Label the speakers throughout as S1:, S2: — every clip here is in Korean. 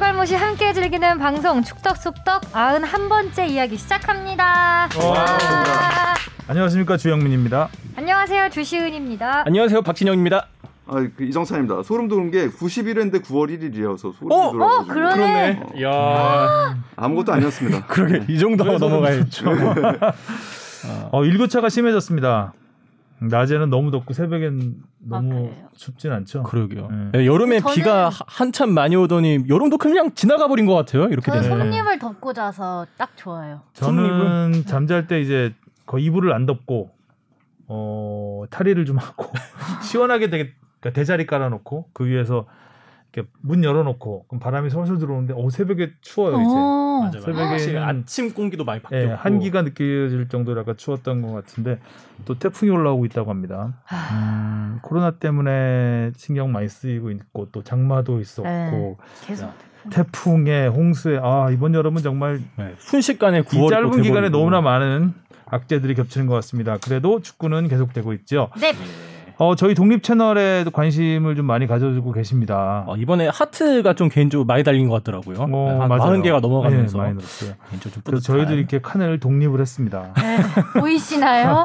S1: 갈모시 함께 즐기는 방송 축덕숙덕 91번째 이야기 시작합니다.
S2: 안녕하십니까 주영민입니다.
S1: 안녕하세요 주시은입니다.
S3: 안녕하세요 박진영입니다.
S4: 아, 그 이정찬입니다. 소름 돋은 게 91회인데 9월 1일이어서 소름이
S3: 어?
S4: 돋아가지고
S1: 어, 그러네.
S3: 야
S4: 아무것도 아니었습니다.
S3: 그러게 이 정도가 넘어가야죠.
S2: 어, 일교차가 심해졌습니다. 낮에는 너무 덥고 새벽엔 너무
S1: 그래요?
S2: 춥진 않죠.
S3: 그러게요.
S2: 네.
S3: 예, 여름에
S1: 저는-
S3: 비가 하- 한참 많이 오더니 여름도 그냥 지나가 버린 것 같아요. 이렇게
S1: 저는
S3: 되면.
S1: 손님을 덮고 자서 딱 좋아요.
S2: 저는 잠잘 때 이제 거의 이불을 안 덮고 어, 탈의를 좀 하고 시원하게 되게 그러니까 대자리 깔아놓고 그 위에서 이렇게 문 열어놓고 그럼 바람이 솔솔 들어오는데 어 새벽에 추워요 이제.
S1: 어.
S3: 맞아요.
S2: 새벽에는-
S3: 확실히 아침 공기도 많이 바뀌었고.
S2: 예, 한기가 느껴질 정도로 약간 추웠던 것 같은데 또 태풍이 올라오고 있다고 합니다. 음, 코로나 때문에 신경 많이 쓰이고 있고 또 장마도 있었고
S1: 네. 계속
S2: 태풍 에 홍수에 아 이번 여름은 정말
S3: 네, 순식간에
S2: 이
S3: 9월
S2: 짧은 기간에 너무나 많은 악재들이 겹치는 것 같습니다. 그래도 축구는 계속되고 있죠.
S1: 네.
S2: 어, 저희 독립 채널에도 관심을 좀 많이 가져주고 계십니다.
S3: 어, 이번에 하트가 좀 개인적으로 많이 달린 것 같더라고요.
S2: 어,
S3: 한
S2: 맞아요.
S3: 40개가 넘어가면서
S2: 네, 많이 늘었어요.
S3: 개인적으로 좀
S2: 그래서. 저희도 이렇게 칸을 독립을 했습니다.
S1: 네. 보이시나요?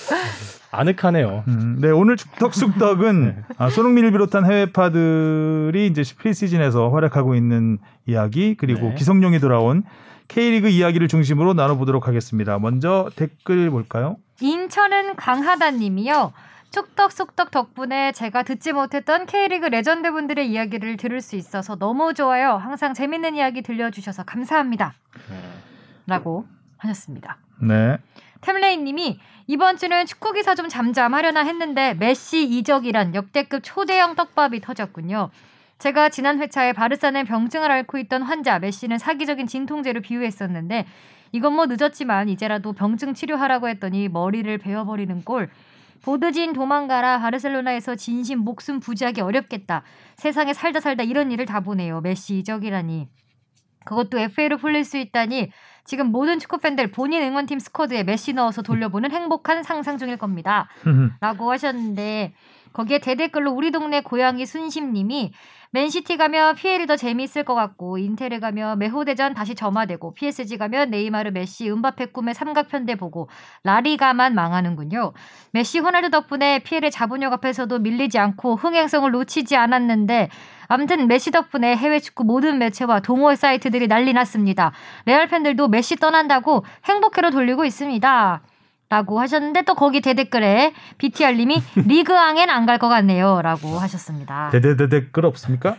S3: 아늑하네요.
S2: 음, 네, 오늘 축덕숙덕은 아, 손흥민을 비롯한 해외파들이 이제 프리시즌에서 활약하고 있는 이야기 그리고
S3: 네.
S2: 기성용이 돌아온 K리그 이야기를 중심으로 나눠보도록 하겠습니다. 먼저 댓글 볼까요?
S1: 인천은 강하다님이요. 축덕숙덕 덕분에 제가 듣지 못했던 K리그 레전드 분들의 이야기를 들을 수 있어서 너무 좋아요. 항상 재밌는 이야기 들려주셔서 감사합니다. 라고 하셨습니다.
S2: 네.
S1: 템레이님이 이번 주는 축구 기사 좀 잠잠하려나 했는데 메시 이적이란 역대급 초대형 떡밥이 터졌군요. 제가 지난 회차에 바르사는 병증을 앓고 있던 환자 메시는 사기적인 진통제로 비유했었는데 이건 뭐 늦었지만 이제라도 병증 치료하라고 했더니 머리를 베어버리는 꼴. 보드진 도망가라 바르셀로나에서 진심 목숨 부지하기 어렵겠다. 세상에 살다 살다 이런 일을 다 보네요. 메시 이적이라니. 그것도 FA로 풀릴 수 있다니 지금 모든 축구 팬들 본인 응원팀 스쿼드에 메시 넣어서 돌려보는 행복한 상상 중일 겁니다. 라고 하셨는데 거기에 대댓글로 우리 동네 고양이 순심님이 맨시티 가면 PL이 더 재미있을 것 같고 인테르 가면 메호대전 다시 점화되고 PSG 가면 네이마르 메시 은바페 꿈의 삼각편대 보고 라리가만 망하는군요. 메시 호날두 덕분에 PL의 자본력 앞에서도 밀리지 않고 흥행성을 놓치지 않았는데 아무튼 메시 덕분에 해외 축구 모든 매체와 동호회 사이트들이 난리 났습니다. 레알 팬들도 메시 떠난다고 행복회로 돌리고 있습니다. 라고 하셨는데 또 거기 대댓글에 BTR님이 리그앙엔 안 갈 것 같네요. 라고 하셨습니다.
S2: 대대대 댓글 없습니까?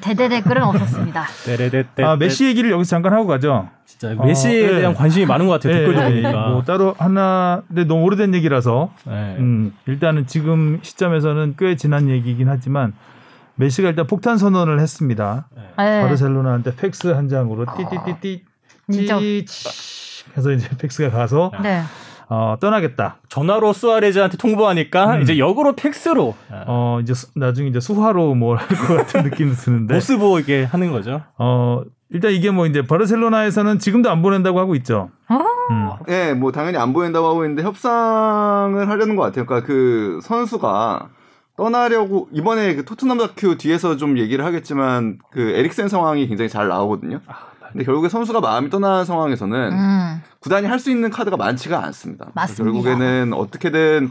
S1: 대댓글은 없었습니다.
S3: 떼레떼떼.
S2: 아, 메시 얘기를 여기서 잠깐 하고 가죠.
S3: 진짜 메시에
S2: 어, 네.
S3: 대한 관심이 많은 것 같아요. 댓글도
S2: 예, 예,
S3: 보니까.
S2: 뭐 따로 하나, 근데 너무 오래된 얘기라서
S3: 네.
S2: 음, 일단은 지금 시점에서는 꽤 지난 얘기이긴 하지만 메시가 일단 폭탄 선언을 했습니다.
S1: 네.
S2: 바르셀로나한테 팩스 한 장으로 띠띠띠띠
S1: 진짜.
S2: 찌 해서 이제 팩스가 가서
S1: 네.
S2: 어, 떠나겠다.
S3: 전화로 수아레즈한테 통보하니까
S2: 음.
S3: 이제 역으로 팩스로
S2: 어 이제 수- 나중에 이제 수화로 뭘 할 것 같은 느낌도 드는데
S3: 보스 보이게 하는 거죠.
S2: 어 일단 이게 뭐 이제 바르셀로나에서는 지금도 안 보낸다고 하고 있죠.
S1: 어?
S2: 음.
S4: 예, 뭐 당연히 안 보인다고 하고 있는데 협상을 하려는 것 같아요. 그러니까 그 선수가 떠나려고 이번에 그 토트넘 다큐 뒤에서 좀 얘기를 하겠지만 그 에릭센 상황이 굉장히 잘 나오거든요. 근데 결국에 선수가 마음이 떠난 상황에서는
S1: 음.
S4: 구단이 할 수 있는 카드가 많지가 않습니다.
S1: 맞습니다.
S4: 결국에는 어떻게든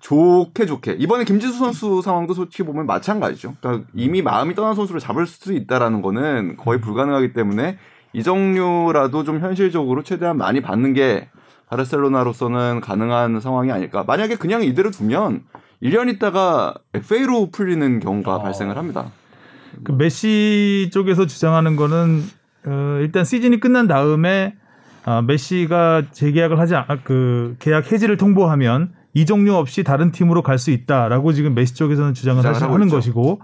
S4: 좋게 좋게 이번에 김지수 선수 상황도 솔직히 보면 마찬가지죠. 그러니까 이미 마음이 떠난 선수를 잡을 수 있다라는 거는 거의 불가능하기 때문에 이정류라도 좀 현실적으로 최대한 많이 받는 게 바르셀로나로서는 가능한 상황이 아닐까. 만약에 그냥 이대로 두면 1년 있다가 FA로 풀리는 경우가
S3: 어.
S4: 발생을 합니다.
S2: 그 메시 쪽에서 주장하는 거는 어, 일단 시즌이 끝난 다음에 아, 메시가 재계약을 하지 않, 아, 그 계약 해지를 통보하면 이종류 없이 다른 팀으로 갈 수 있다라고 지금 메시 쪽에서는 주장을
S4: 하고
S2: 하는
S4: 있죠.
S2: 것이고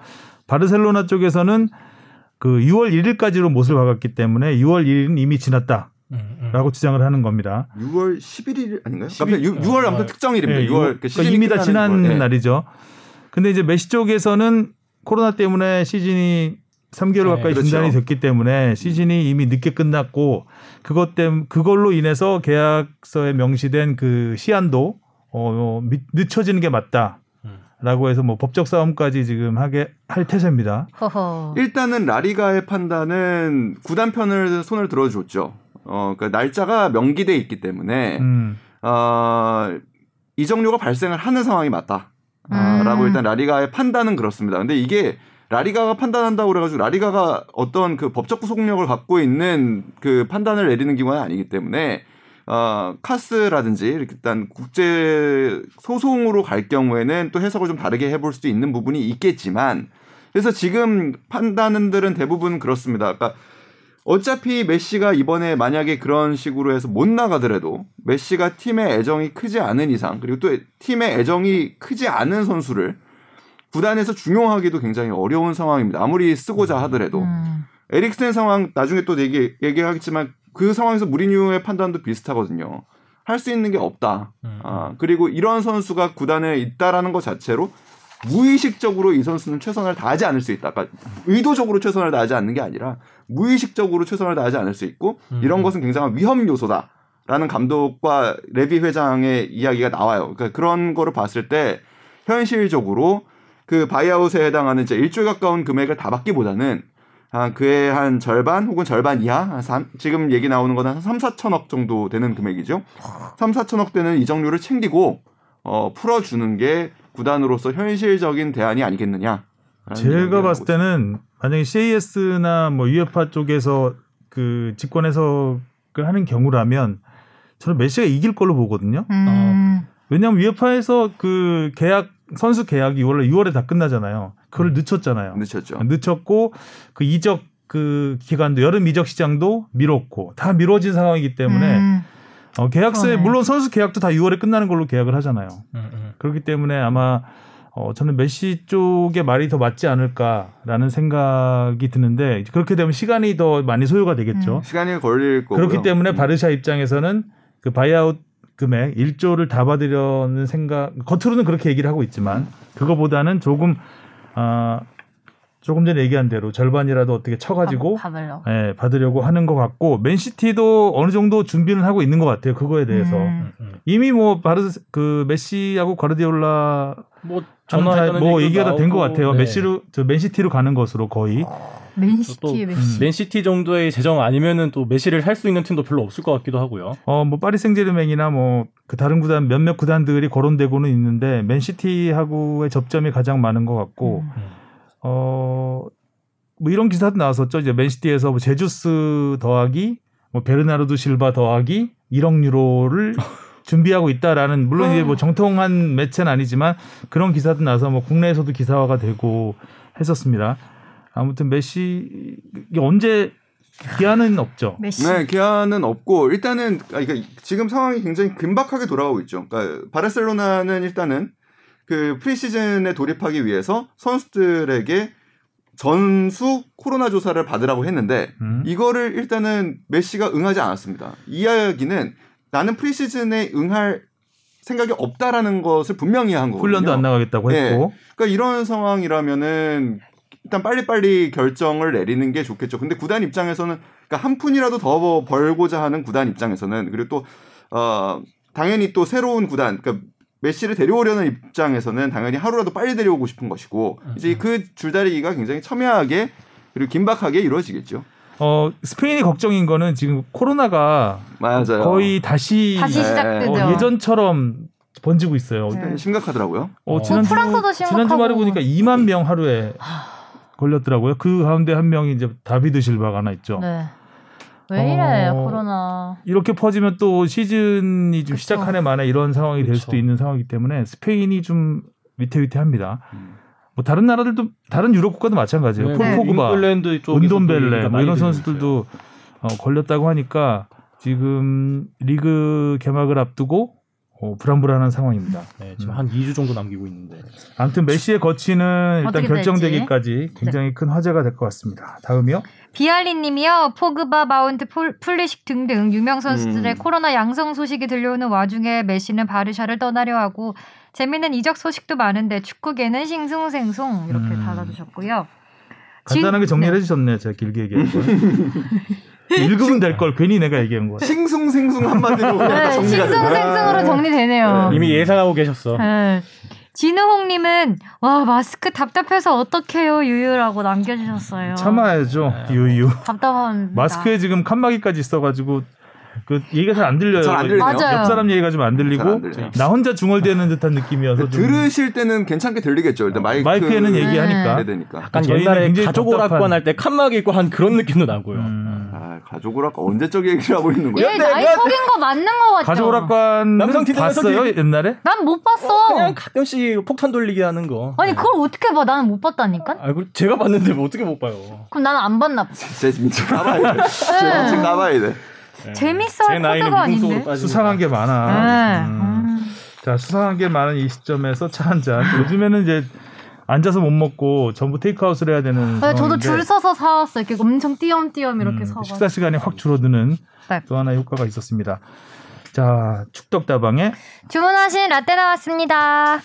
S2: 바르셀로나 쪽에서는 그 6월 1일까지로 못을 박았기 때문에 6월 1일은 이미 지났다 라고
S3: 음,
S2: 주장을 하는 겁니다.
S4: 6월 11일 아닌가요?
S2: 11
S4: 아무튼 6, 월 아무튼
S3: 어,
S4: 특정일입니다.
S2: 예,
S4: 6월
S2: 유-
S4: 그
S2: 그러니까 이미 다 지난
S4: 거. 예.
S2: 날이죠. 근데 이제 메시 쪽에서는 코로나 때문에 시즌이 3개월
S3: 네,
S2: 가까이
S4: 그렇죠.
S2: 중단이 됐기 때문에 시즌이 이미 늦게 끝났고 그것 때문에 그걸로 인해서 계약서에 명시된 그 시한도 어, 미- 늦춰지는 게 맞다.
S3: 음.
S2: 라고 해서 뭐 법적 싸움까지 지금 하게 할 태세입니다.
S1: 허허.
S4: 일단은 라리가의 판단은 구단 편을 손을 들어줬죠. 어, 그러니까 날짜가 명기돼 있기 때문에
S2: 음.
S4: 어, 이정료가 발생을 하는 상황이 맞다. 아,
S1: 음.
S4: 라고 일단 라리가의 판단은 그렇습니다. 근데 이게 라리가가 판단한다고 그래가지고 라리가가 어떤 그 법적 구속력을 갖고 있는 그 판단을 내리는 기관은 아니기 때문에 어, 카스라든지 일단 국제 소송으로 갈 경우에는 또 해석을 좀 다르게 해볼 수도 있는 부분이 있겠지만 그래서 지금 판단들은 대부분 그렇습니다. 그러니까 어차피 메시가 이번에 만약에 그런 식으로 해서 못 나가더라도 메시가 팀의 애정이 크지 않은 이상 그리고 또 팀의 애정이 크지 않은 선수를 구단에서 중용하기도 굉장히 어려운 상황입니다. 아무리 쓰고자 하더라도
S1: 음.
S4: 에릭센 상황 나중에 또 얘기 얘기하겠지만 그 상황에서 무리뉴의 판단도 비슷하거든요. 할 수 있는 게 없다.
S3: 음.
S4: 아, 그리고 이런 선수가 구단에 있다라는 것 자체로 무의식적으로 이 선수는 최선을 다하지 않을 수 있다. 그러니까 의도적으로 최선을 다하지 않는 게 아니라 무의식적으로 최선을 다하지 않을 수 있고
S3: 음.
S4: 이런 것은 굉장한 위험 요소다 라는 감독과 레비 회장의 이야기가 나와요. 그러니까 그런 거를 봤을 때 현실적으로 그 바이아웃에 해당하는 이제 1조에 가까운 금액을 다 받기보다는 아, 그의 한 절반 혹은 절반 이하 한 삼- 지금 얘기 나오는 거는 한 3, 4천억 정도 되는 금액이죠. 3, 4천억 되는 이정료를 챙기고 어, 풀어주는 게 구단으로서 현실적인 대안이 아니겠느냐.
S2: 제가 봤을 때는 만약에 CAS나 뭐 UEFA 쪽에서 그 직권 해석을 하는 경우라면 저는 메시가 이길 걸로 보거든요.
S1: 음.
S2: 왜냐하면 UEFA에서 그 계약 선수 계약이 원래 6월에 다 끝나잖아요. 그걸 늦췄잖아요.
S4: 늦췄죠.
S2: 늦췄고 그 이적 그 기간도 여름 이적 시장도 미뤘고 다 미뤄진 상황이기 때문에
S1: 음.
S2: 어, 계약서에
S1: 그러네.
S2: 물론 선수 계약도 다 6월에 끝나는 걸로 계약을 하잖아요.
S3: 음, 음.
S2: 그렇기 때문에 아마 어, 저는 메시 쪽의 말이 더 맞지 않을까라는 생각이 드는데 그렇게 되면 시간이 더 많이 소요가 되겠죠.
S1: 음.
S4: 시간이 걸릴 거고요.
S2: 그렇기 때문에
S4: 음.
S2: 바르샤 입장에서는 그 buyout 금액 1조를 다 받으려는 생각 겉으로는 그렇게 얘기를 하고 있지만 그거보다는 조금 아 조금 전에 얘기한 대로 절반이라도 어떻게 쳐가지고
S1: 받- 받으려고.
S2: 예, 받으려고 하는 것 같고 맨시티도 어느 정도 준비는 하고 있는 것 같아요 그거에 대해서
S1: 음.
S3: 음, 음.
S2: 이미 뭐 바르 그 메시하고 과르디올라
S3: 뭐 전화했다는
S2: 뭐 얘기가 다 된 것 같아요
S3: 네.
S2: 메시로 저 맨시티로 가는 것으로 거의
S1: 맨시티의
S3: 또
S1: 메시.
S3: 맨시티 정도의 재정 아니면은 또 메시를 살수 있는 팀도 별로 없을 것 같기도 하고요.
S2: 어, 뭐 파리 생제르맹이나 뭐 그 다른 구단 몇몇 구단들이 거론되고는 있는데 맨시티하고의 접점이 가장 많은 것 같고
S1: 음.
S2: 어, 뭐 이런 기사도 나왔었죠. 이제 맨시티에서 뭐 제주스 더하기 뭐 베르나르도 실바 더하기 1억 유로를 준비하고 있다라는 물론 이제 뭐 정통한 매체는 아니지만 그런 기사도 나서 뭐 국내에서도 기사화가 되고 했었습니다. 아무튼 메시 이게 언제 기한은 없죠.
S1: 메시.
S4: 네, 기한은 없고 일단은 아, 그러니까 지금 상황이 굉장히 긴박하게 돌아가고 있죠. 그러니까 바르셀로나는 일단은 그 프리시즌에 돌입하기 위해서 선수들에게 전수 코로나 조사를 받으라고 했는데
S2: 음.
S4: 이거를 일단은 메시가 응하지 않았습니다. 이 이야기는 나는 프리시즌에 응할 생각이 없다라는 것을 분명히 한 거거든요.
S2: 훈련도 안 나가겠다고
S4: 네.
S2: 했고
S4: 그러니까 이런 상황이라면은 일단 빨리빨리 결정을 내리는 게 좋겠죠. 근데 구단 입장에서는 그러니까 한 푼이라도 더 벌고자 하는 구단 입장에서는 그리고 또 어, 당연히 또 새로운 구단 그러니까 메시를 데려오려는 입장에서는 당연히 하루라도 빨리 데려오고 싶은 것이고 이제 그 줄다리기가 굉장히 첨예하게 그리고 긴박하게 이루어지겠죠.
S2: 어 스페인이 걱정인 거는 지금 코로나가
S4: 맞아요.
S2: 거의 다시,
S1: 다시
S4: 네.
S1: 시작되죠.
S2: 어, 예전처럼 번지고 있어요.
S1: 네.
S4: 심각하더라고요.
S2: 어,
S1: 어,
S2: 지난주
S1: 프랑스도
S2: 지난주
S1: 심각하고.
S2: 말해 보니까 2만 명 하루에 걸렸더라고요. 그 가운데 한 명이 이제 다비드 실바가 하나 있죠.
S1: 네. 왜 이래
S2: 어,
S1: 코로나.
S2: 이렇게 퍼지면 또 시즌이 좀
S1: 그쵸.
S2: 해 만에 이런 상황이 될
S3: 그쵸.
S2: 수도 있는 상황이기 때문에 스페인이 좀 위태위태합니다.
S4: 음.
S2: 뭐 다른 나라들도 다른 유럽 국가도 마찬가지예요.
S3: 네,
S2: 폴
S1: 네.
S2: 포그바,
S3: 잉글랜드 쪽에서도
S2: 은돔벨레
S3: 얘기가
S2: 뭐 이런 선수들도 어, 걸렸다고 하니까 지금 리그 개막을 앞두고 어, 불안불안한 상황입니다.
S3: 네, 지금
S2: 음.
S3: 한 2주 정도 남기고 있는데.
S2: 아무튼 메시의 거취는 일단 결정되기까지 굉장히 큰 화제가 될 것 같습니다. 다음이요.
S1: 비알리 님이요. 포그바, 마운트, 폴, 풀리식 등등 유명 선수들의
S4: 음.
S1: 코로나 양성 소식이 들려오는 와중에 메시는 바르샤를 떠나려 하고 재미있는 이적 소식도 많은데 축구계는 싱숭생숭 이렇게
S2: 음.
S1: 달아주셨고요.
S2: 간단하게
S1: 진-
S2: 정리를
S1: 네.
S2: 해주셨네요. 제가 길게 얘기한 걸. 읽으면 될 걸 괜히 내가 얘기한 거야.
S4: 싱숭생숭 한마디로 그냥
S1: 네,
S4: 정리가.
S1: 싱숭생숭으로 정리되네요.
S3: 이미 예상하고 계셨어.
S1: 네. 진우홍님은 와 마스크 답답해서 어떡해요 유유라고 남겨주셨어요.
S2: 참아야죠.
S3: 네.
S2: 유유.
S1: 답답합니다.
S2: 마스크에 지금 칸막이까지 있어가지고 그 얘기가 잘 안 들려요.
S4: 잘 안 들리네요.
S1: 맞아요.
S2: 옆 사람 얘기가 좀 안 들리고
S4: 들려요.
S2: 나 혼자 중얼대는 듯한 느낌이어서 좀
S4: 들으실 때는 괜찮게 들리겠죠. 일단 마이크
S2: 마이크에는 얘기하니까.
S1: 네.
S4: 되니까.
S3: 약간 옛날에
S2: 굉장히
S3: 가족 오락관 할 때 칸막이 있고 한 그런 느낌도 나고요.
S2: 음.
S4: 아, 가족을 아까 언제적 얘기를 하고 있는 거야?
S1: 얘 나이 속인 거 맞는 거 같죠?
S2: 가족 오락관
S3: 남성 TV에서
S2: 봤어요 옛날에?
S1: 난 못 봤어.
S3: 그냥 가끔씩 폭탄 돌리기 하는 거.
S1: 아니 그걸 어떻게 봐? 나는 못 봤다니까.
S3: 아, 그 제가 봤는데 뭐 어떻게 못 봐요?
S1: 그럼 나는 안 봤나 봐.
S4: 진짜 미친 가봐야 돼. 진짜 가봐야 돼.
S3: 네.
S1: 재밌어 제할
S3: 나이는 미궁 속으로.
S2: 수상한 게 많아.
S1: 네.
S2: 음.
S1: 음.
S2: 자 수상한 게 많은 이 시점에서 차 한 잔. 요즘에는 이제 앉아서 못 먹고 전부 테이크아웃을 해야 되는
S1: 네, 저도 줄 서서 사왔어요. 이렇게 엄청 띄엄띄엄 이렇게
S2: 음,
S1: 사와.
S2: 식사 시간이 확 줄어드는
S1: 네.
S2: 또 하나의 효과가 있었습니다. 자 축덕다방에
S1: 주문하신 라떼 나왔습니다.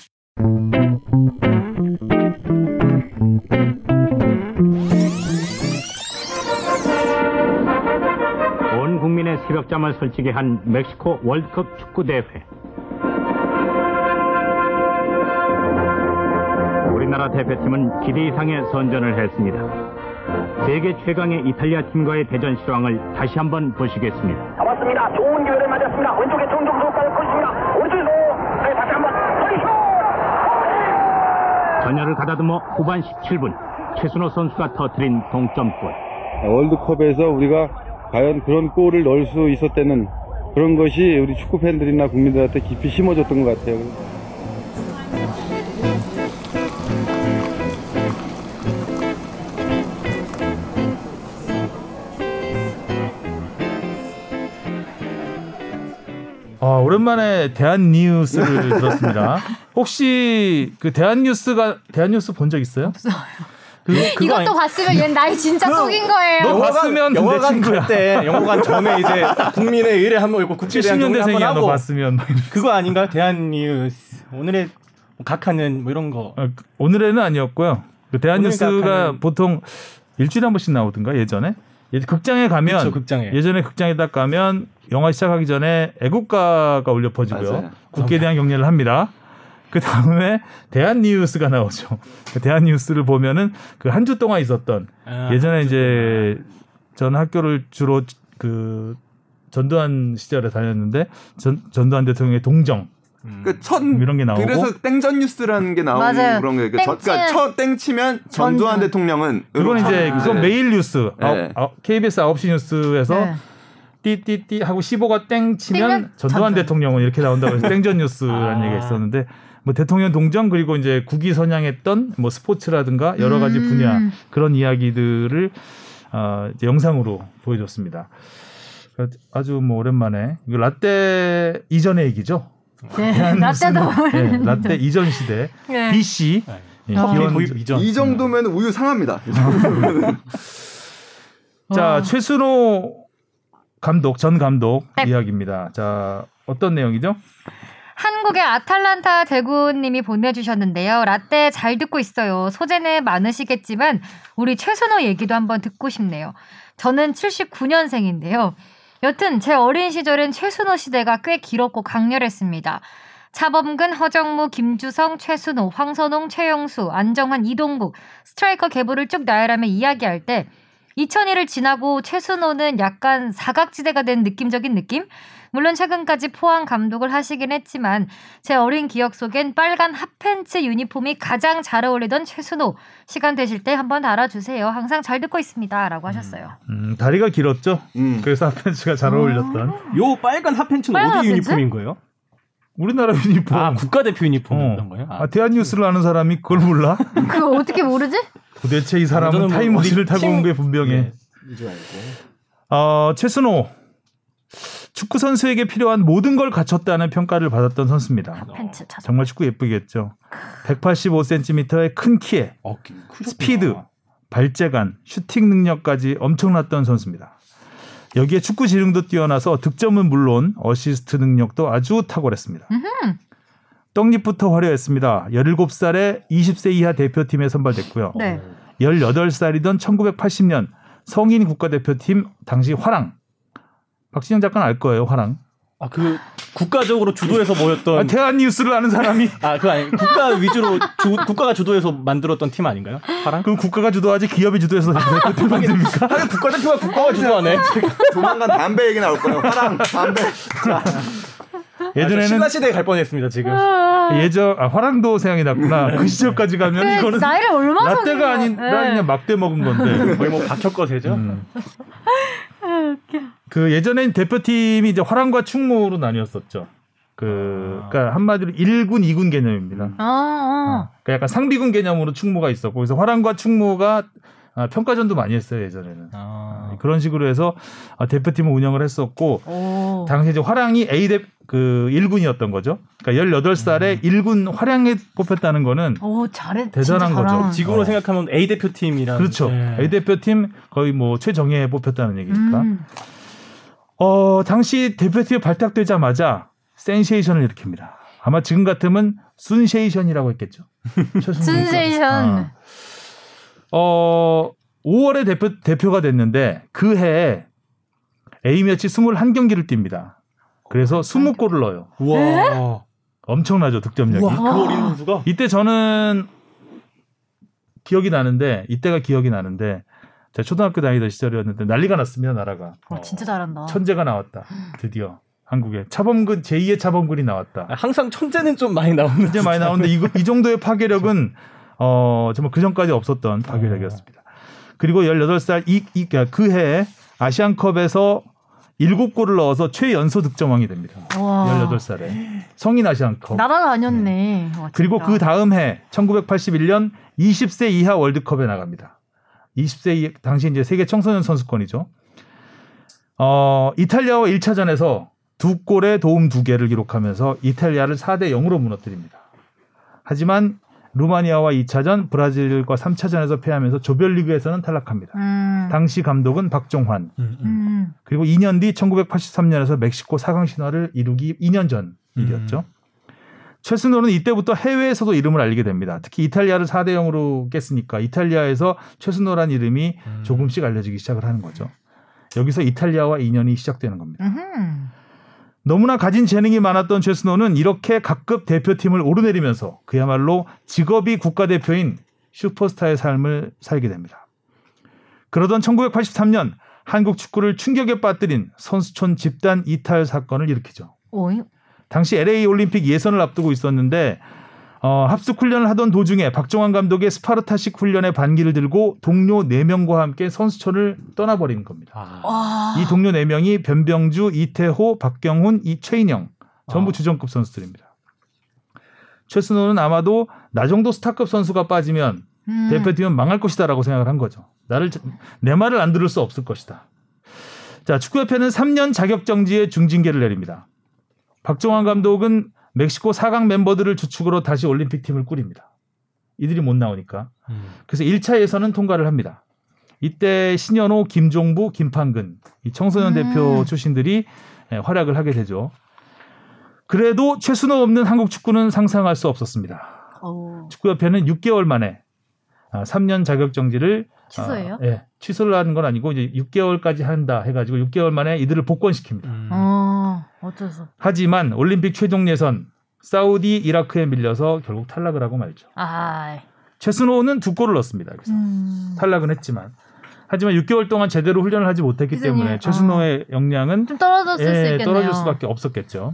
S5: 온 국민의 새벽잠을 설치게 한 멕시코 월드컵 축구 대회. 우리나라 대표팀은 기대 이상의 선전을 했습니다. 세계 최강의 이탈리아 팀과의 대전 실황을 다시 한번 보시겠습니다.
S6: 잡았습니다. 좋은 기회를 맞았습니다. 왼쪽에 정정도 빠졌습니다. 오른쪽에서 네, 다시 한번 허리쇼!
S5: 전열을 가다듬어 후반 17분 최순호 선수가 터뜨린 동점골.
S7: 월드컵에서 우리가 과연 그런 골을 넣을 수 있었다는 그런 것이 우리 축구 팬들이나 국민들한테 깊이 심어졌던 것 같아요.
S2: 아, 오랜만에 대한 뉴스를 들었습니다. 혹시 그 대한 뉴스가 대한 뉴스 본 적 있어요? 없어요. 그, 그거
S1: 이것도
S2: 아니-
S1: 봤으면 얘 나이 진짜 속인 거예요.
S2: 너 봤으면 내
S3: 영화관. 갈때 영화관 전에 이제 국민의 의례 한번 읽고 국제에 대한 경례 한번
S2: 70년대생이야 너
S3: 하고
S2: 봤으면.
S3: 그거 아닌가요? 대한 뉴스 오늘의 각하는 뭐 이런 거
S2: 어, 그- 오늘에는 아니었고요. 그 대한 뉴스가
S3: 오늘 각하는-
S2: 보통 일주일에 한 번씩 나오던가 예전에 예, 극장에 가면
S3: 그쵸, 극장에.
S2: 예전에 극장에 딱 가면 영화 시작하기 전에 애국가가 울려 퍼지고요.
S4: 맞아요.
S2: 국기에 대한 경례를 합니다. 그 다음에 대한 뉴스가 나오죠. 그 대한 뉴스를 보면은 그 한 주 동안 있었던
S3: 아,
S2: 예전에 이제 전 학교를 주로 그 전두환 시절에 다녔는데 전, 전두환 대통령의 동정
S3: 음.
S4: 그 첫,
S2: 이런 게 나오고
S4: 그래서 땡전 뉴스라는 게 나오는
S1: 맞아요.
S4: 그런 게. 그 저-
S1: 땡치면-
S4: 그러니까 첫 땡치면 전두환
S1: 전두환.
S4: 대통령은.
S2: 그건 이제
S4: 아,
S2: 그건
S4: 네.
S2: 매일 뉴스
S4: 네.
S2: 아, KBS 9시 뉴스에서
S1: 네.
S2: 띠띠띠 하고 시보가 땡 치면 전두환. 대통령은 이렇게 나온다고 해서 땡전 뉴스라는
S3: 아.
S2: 얘기가 있었는데 뭐 대통령 동정 그리고 이제 국위 선양했던 뭐 스포츠라든가 여러 가지
S1: 음.
S2: 분야 그런 이야기들을 어, 이제 영상으로 보여줬습니다. 아주 뭐 오랜만에 이거 라떼 이전의 얘기죠.
S1: 네. 라떼도
S2: 네, 라떼 이전 시대
S1: 네.
S2: BC
S3: 네.
S2: 예,
S1: 어.
S2: 기원-
S3: 도입 이전
S4: 이 정도면 우유 상합니다.
S2: 자
S1: 와.
S2: 최순호 감독 전 감독
S1: 네.
S2: 이야기입니다. 자 어떤 내용이죠?
S1: 한국의 아탈란타 대구님이 보내주셨는데요. 라떼 잘 듣고 있어요. 소재는 많으시겠지만 우리 최순호 얘기도 한번 듣고 싶네요. 저는 79년생인데요. 여튼 제 어린 시절엔 최순호 시대가 꽤 길었고 강렬했습니다. 차범근, 허정무, 김주성, 최순호, 황선홍, 최영수, 안정환, 이동국 스트라이커 계보를 쭉 나열하며 이야기할 때 2000일을 지나고 최순호는 약간 사각지대가 된 느낌적인 느낌? 물론 최근까지 포항 감독을 하시긴 했지만 제 어린 기억 속엔 빨간 핫팬츠 유니폼이 가장 잘 어울리던 최순호 시간 되실 때 한번 달아주세요. 항상 잘 듣고 있습니다라고 하셨어요.
S2: 음, 다리가 길었죠.
S4: 음.
S2: 그래서 핫팬츠가 잘 어울렸던
S3: 요 빨간 핫팬츠는
S1: 빨간
S3: 어디
S1: 핫팬츠?
S3: 유니폼인 거예요?
S2: 우리나라 유니폼.
S3: 아 국가대표
S2: 어.
S3: 유니폼이었던 거예요?
S2: 아, 대한뉴스를 아는 사람이 그걸 몰라?
S1: 그거 어떻게 모르지?
S2: 도대체 이 사람은
S3: 뭐
S2: 타임머신을 타고
S3: 팀-
S2: 온게 분명해.
S3: 네, 이줄 알고.
S2: 어, 최순호 축구 선수에게 필요한 모든 걸 갖췄다는 평가를 받았던 선수입니다.
S1: 팬츠 찾아.
S2: 정말 축구 예쁘겠죠. 185cm의 큰 키에
S3: 어, 크- 크셨구나.
S2: 스피드, 발재간, 슈팅 능력까지 엄청났던 선수입니다. 여기에 축구 지능도 뛰어나서 득점은 물론 어시스트 능력도 아주 탁월했습니다. 떡잎부터 화려했습니다. 17살에 20세 이하 대표팀에 선발됐고요.
S1: 네.
S2: 18살이던 1980년 성인 국가대표팀 당시 화랑 박진영 작가는 알 거예요. 화랑
S3: 아 그 국가적으로 주도해서 모였던
S2: 아, 대한 뉴스를 아는 사람이
S3: 아 그 아니 국가 위주로 주, 국가가 주도해서 만들었던 팀 아닌가요? 파랑?
S2: 그 국가가 주도하지 기업이 주도해서 대표팀 만듭니까?
S3: 하긴 국가대표가 국가가 주도하네.
S4: 조만간 담배 얘기 나올 거예요. 화랑 담배. 자,
S2: 예전에는
S3: 신라 시대에 갈 뻔했습니다 지금.
S2: 예전 아, 화랑도 생각이 났구나. 그 시절까지 가면
S1: 그
S2: 이거는
S1: 나이를 얼마나
S2: 라떼가 아닌
S1: 네.
S2: 나 그냥 막대 먹은 건데.
S3: 거의 뭐 박혁 거 세죠.
S2: 음. 그 예전엔 대표팀이 이제 화랑과 충무로 나뉘었었죠. 그 그러니까 한마디로 1군, 2군 개념입니다.
S1: 어, 어.
S2: 그러니까 약간 상비군 개념으로 충무가 있었고 그래서 화랑과 충무가 아, 평가전도 많이 했어요 예전에는
S3: 아.
S2: 그런 식으로 해서 아, 대표팀을 운영을 했었고
S1: 오.
S2: 당시 이제 화랑이 A 대 그 1군이었던 거죠. 그러니까 18살에 1군 화랑에 뽑혔다는 거는
S1: 오, 잘해.
S2: 대단한 거죠.
S3: 지금으로
S2: 어.
S3: 생각하면 A 대표팀이랑
S2: 그렇죠.
S3: 네.
S2: A 대표팀 거의 뭐 최정예에 뽑혔다는 얘기니까.
S1: 음.
S2: 어, 당시 대표팀에 발탁되자마자 센세이션을 일으킵니다. 아마 지금 같으면 순세이션이라고 했겠죠.
S1: 순세이션.
S2: 아. 어, 5월에 대표, 대표가 됐는데 그 해에 A매치 21경기를 뜁니다. 그래서 20골을 넣어요.
S3: 우와.
S2: 엄청나죠, 득점력이.
S3: 우와. 그 어린 선수가
S2: 이때 저는 기억이 나는데 이때가 기억이 나는데 제가 초등학교 다니던 시절이었는데 난리가 났습니다 나라가
S1: 어, 진짜 잘한다.
S2: 천재가 나왔다 드디어 한국에 차범근 제2의 차범근이 나왔다
S3: 항상 천재는 좀 많이 나오는
S2: 이제 많이 나오는데 이, 이 정도의 파괴력은 어 정말 그 전까지 없었던 파괴력이었습니다 그리고 18살 이, 이, 그 아시안컵에서 7골을 넣어서 최연소 득점왕이 됩니다
S1: 와.
S2: 18살에 성인 아시안컵
S1: 나라가 아니었네. 와,
S2: 그리고. 그 다음 해 1981년 20세 이하 월드컵에 나갑니다. 20세 이 당시 이제 세계 청소년 선수권이죠. 어, 이탈리아와 1차전에서 두 골에 도움 두 개를 기록하면서 이탈리아를 4대 0으로 무너뜨립니다. 하지만 루마니아와 2차전, 브라질과 3차전에서 패하면서 조별리그에서는 탈락합니다.
S1: 음.
S2: 당시 감독은 박종환.
S1: 음.
S2: 그리고 2년 뒤 1983년에서 멕시코 4강 신화를 이루기 2년 전 일이었죠. 최순호는 이때부터 해외에서도 이름을 알리게 됩니다. 특히 이탈리아를 4대 0으로 깼으니까 이탈리아에서 최순호란 이름이 조금씩 알려지기 시작을 하는 거죠. 여기서 이탈리아와 인연이 시작되는 겁니다.
S1: 음흠.
S2: 너무나 가진 재능이 많았던 최순호는 이렇게 각급 대표팀을 오르내리면서 그야말로 직업이 국가대표인 슈퍼스타의 삶을 살게 됩니다. 그러던 1983년 한국 축구를 충격에 빠뜨린 선수촌 집단 이탈 사건을 일으키죠.
S1: 오이.
S2: 당시 LA 올림픽 예선을 앞두고 있었는데 어, 합숙 훈련을 하던 도중에 박종환 감독의 스파르타식 훈련의 반기를 들고 동료 4명과 함께 선수촌을 떠나버린 겁니다.
S3: 아.
S1: 와.
S2: 이 동료 4명이 변병주, 이태호, 박경훈, 이 최인영 전부
S3: 아.
S2: 주전급 선수들입니다. 최순호는 아마도 나 정도 스타급 선수가 빠지면
S1: 음.
S2: 대표팀은 망할 것이다라고 생각을 한 거죠. 나를 내 말을 안 들을 수 없을 것이다. 자, 축구협회는 3년 자격 정지의 중징계를 내립니다. 박종환 감독은 멕시코 4강 멤버들을 주축으로 다시 올림픽 팀을 꾸립니다. 이들이 못 나오니까. 그래서 1차 예선은 통과를 합니다. 이때 신현호, 김종부, 김판근 이 청소년
S1: 음.
S2: 대표 출신들이 예, 활약을 하게 되죠. 그래도 최순호 없는 한국 축구는 상상할 수 없었습니다.
S1: 오.
S2: 축구협회는 6개월 만에 아, 3년 자격 정지를
S1: 취소해요?
S2: 아, 예, 취소를 하는 건 아니고 이제 6개월까지 한다 해가지고 6개월 만에 이들을 복권시킵니다.
S1: 어. 어째서?
S2: 하지만 올림픽 최종 예선 사우디, 이라크에 밀려서 결국 탈락을 하고 말죠.
S1: 아.
S2: 최순호는 두 골을 넣었습니다. 그래서
S1: 음.
S2: 탈락은 했지만 하지만 6개월 동안 제대로 훈련을 하지 못했기
S1: 희생이-
S2: 때문에 최순호의 역량은
S1: 좀 떨어졌을 수
S2: 예,
S1: 있겠네요.
S2: 떨어질 수밖에 없었겠죠.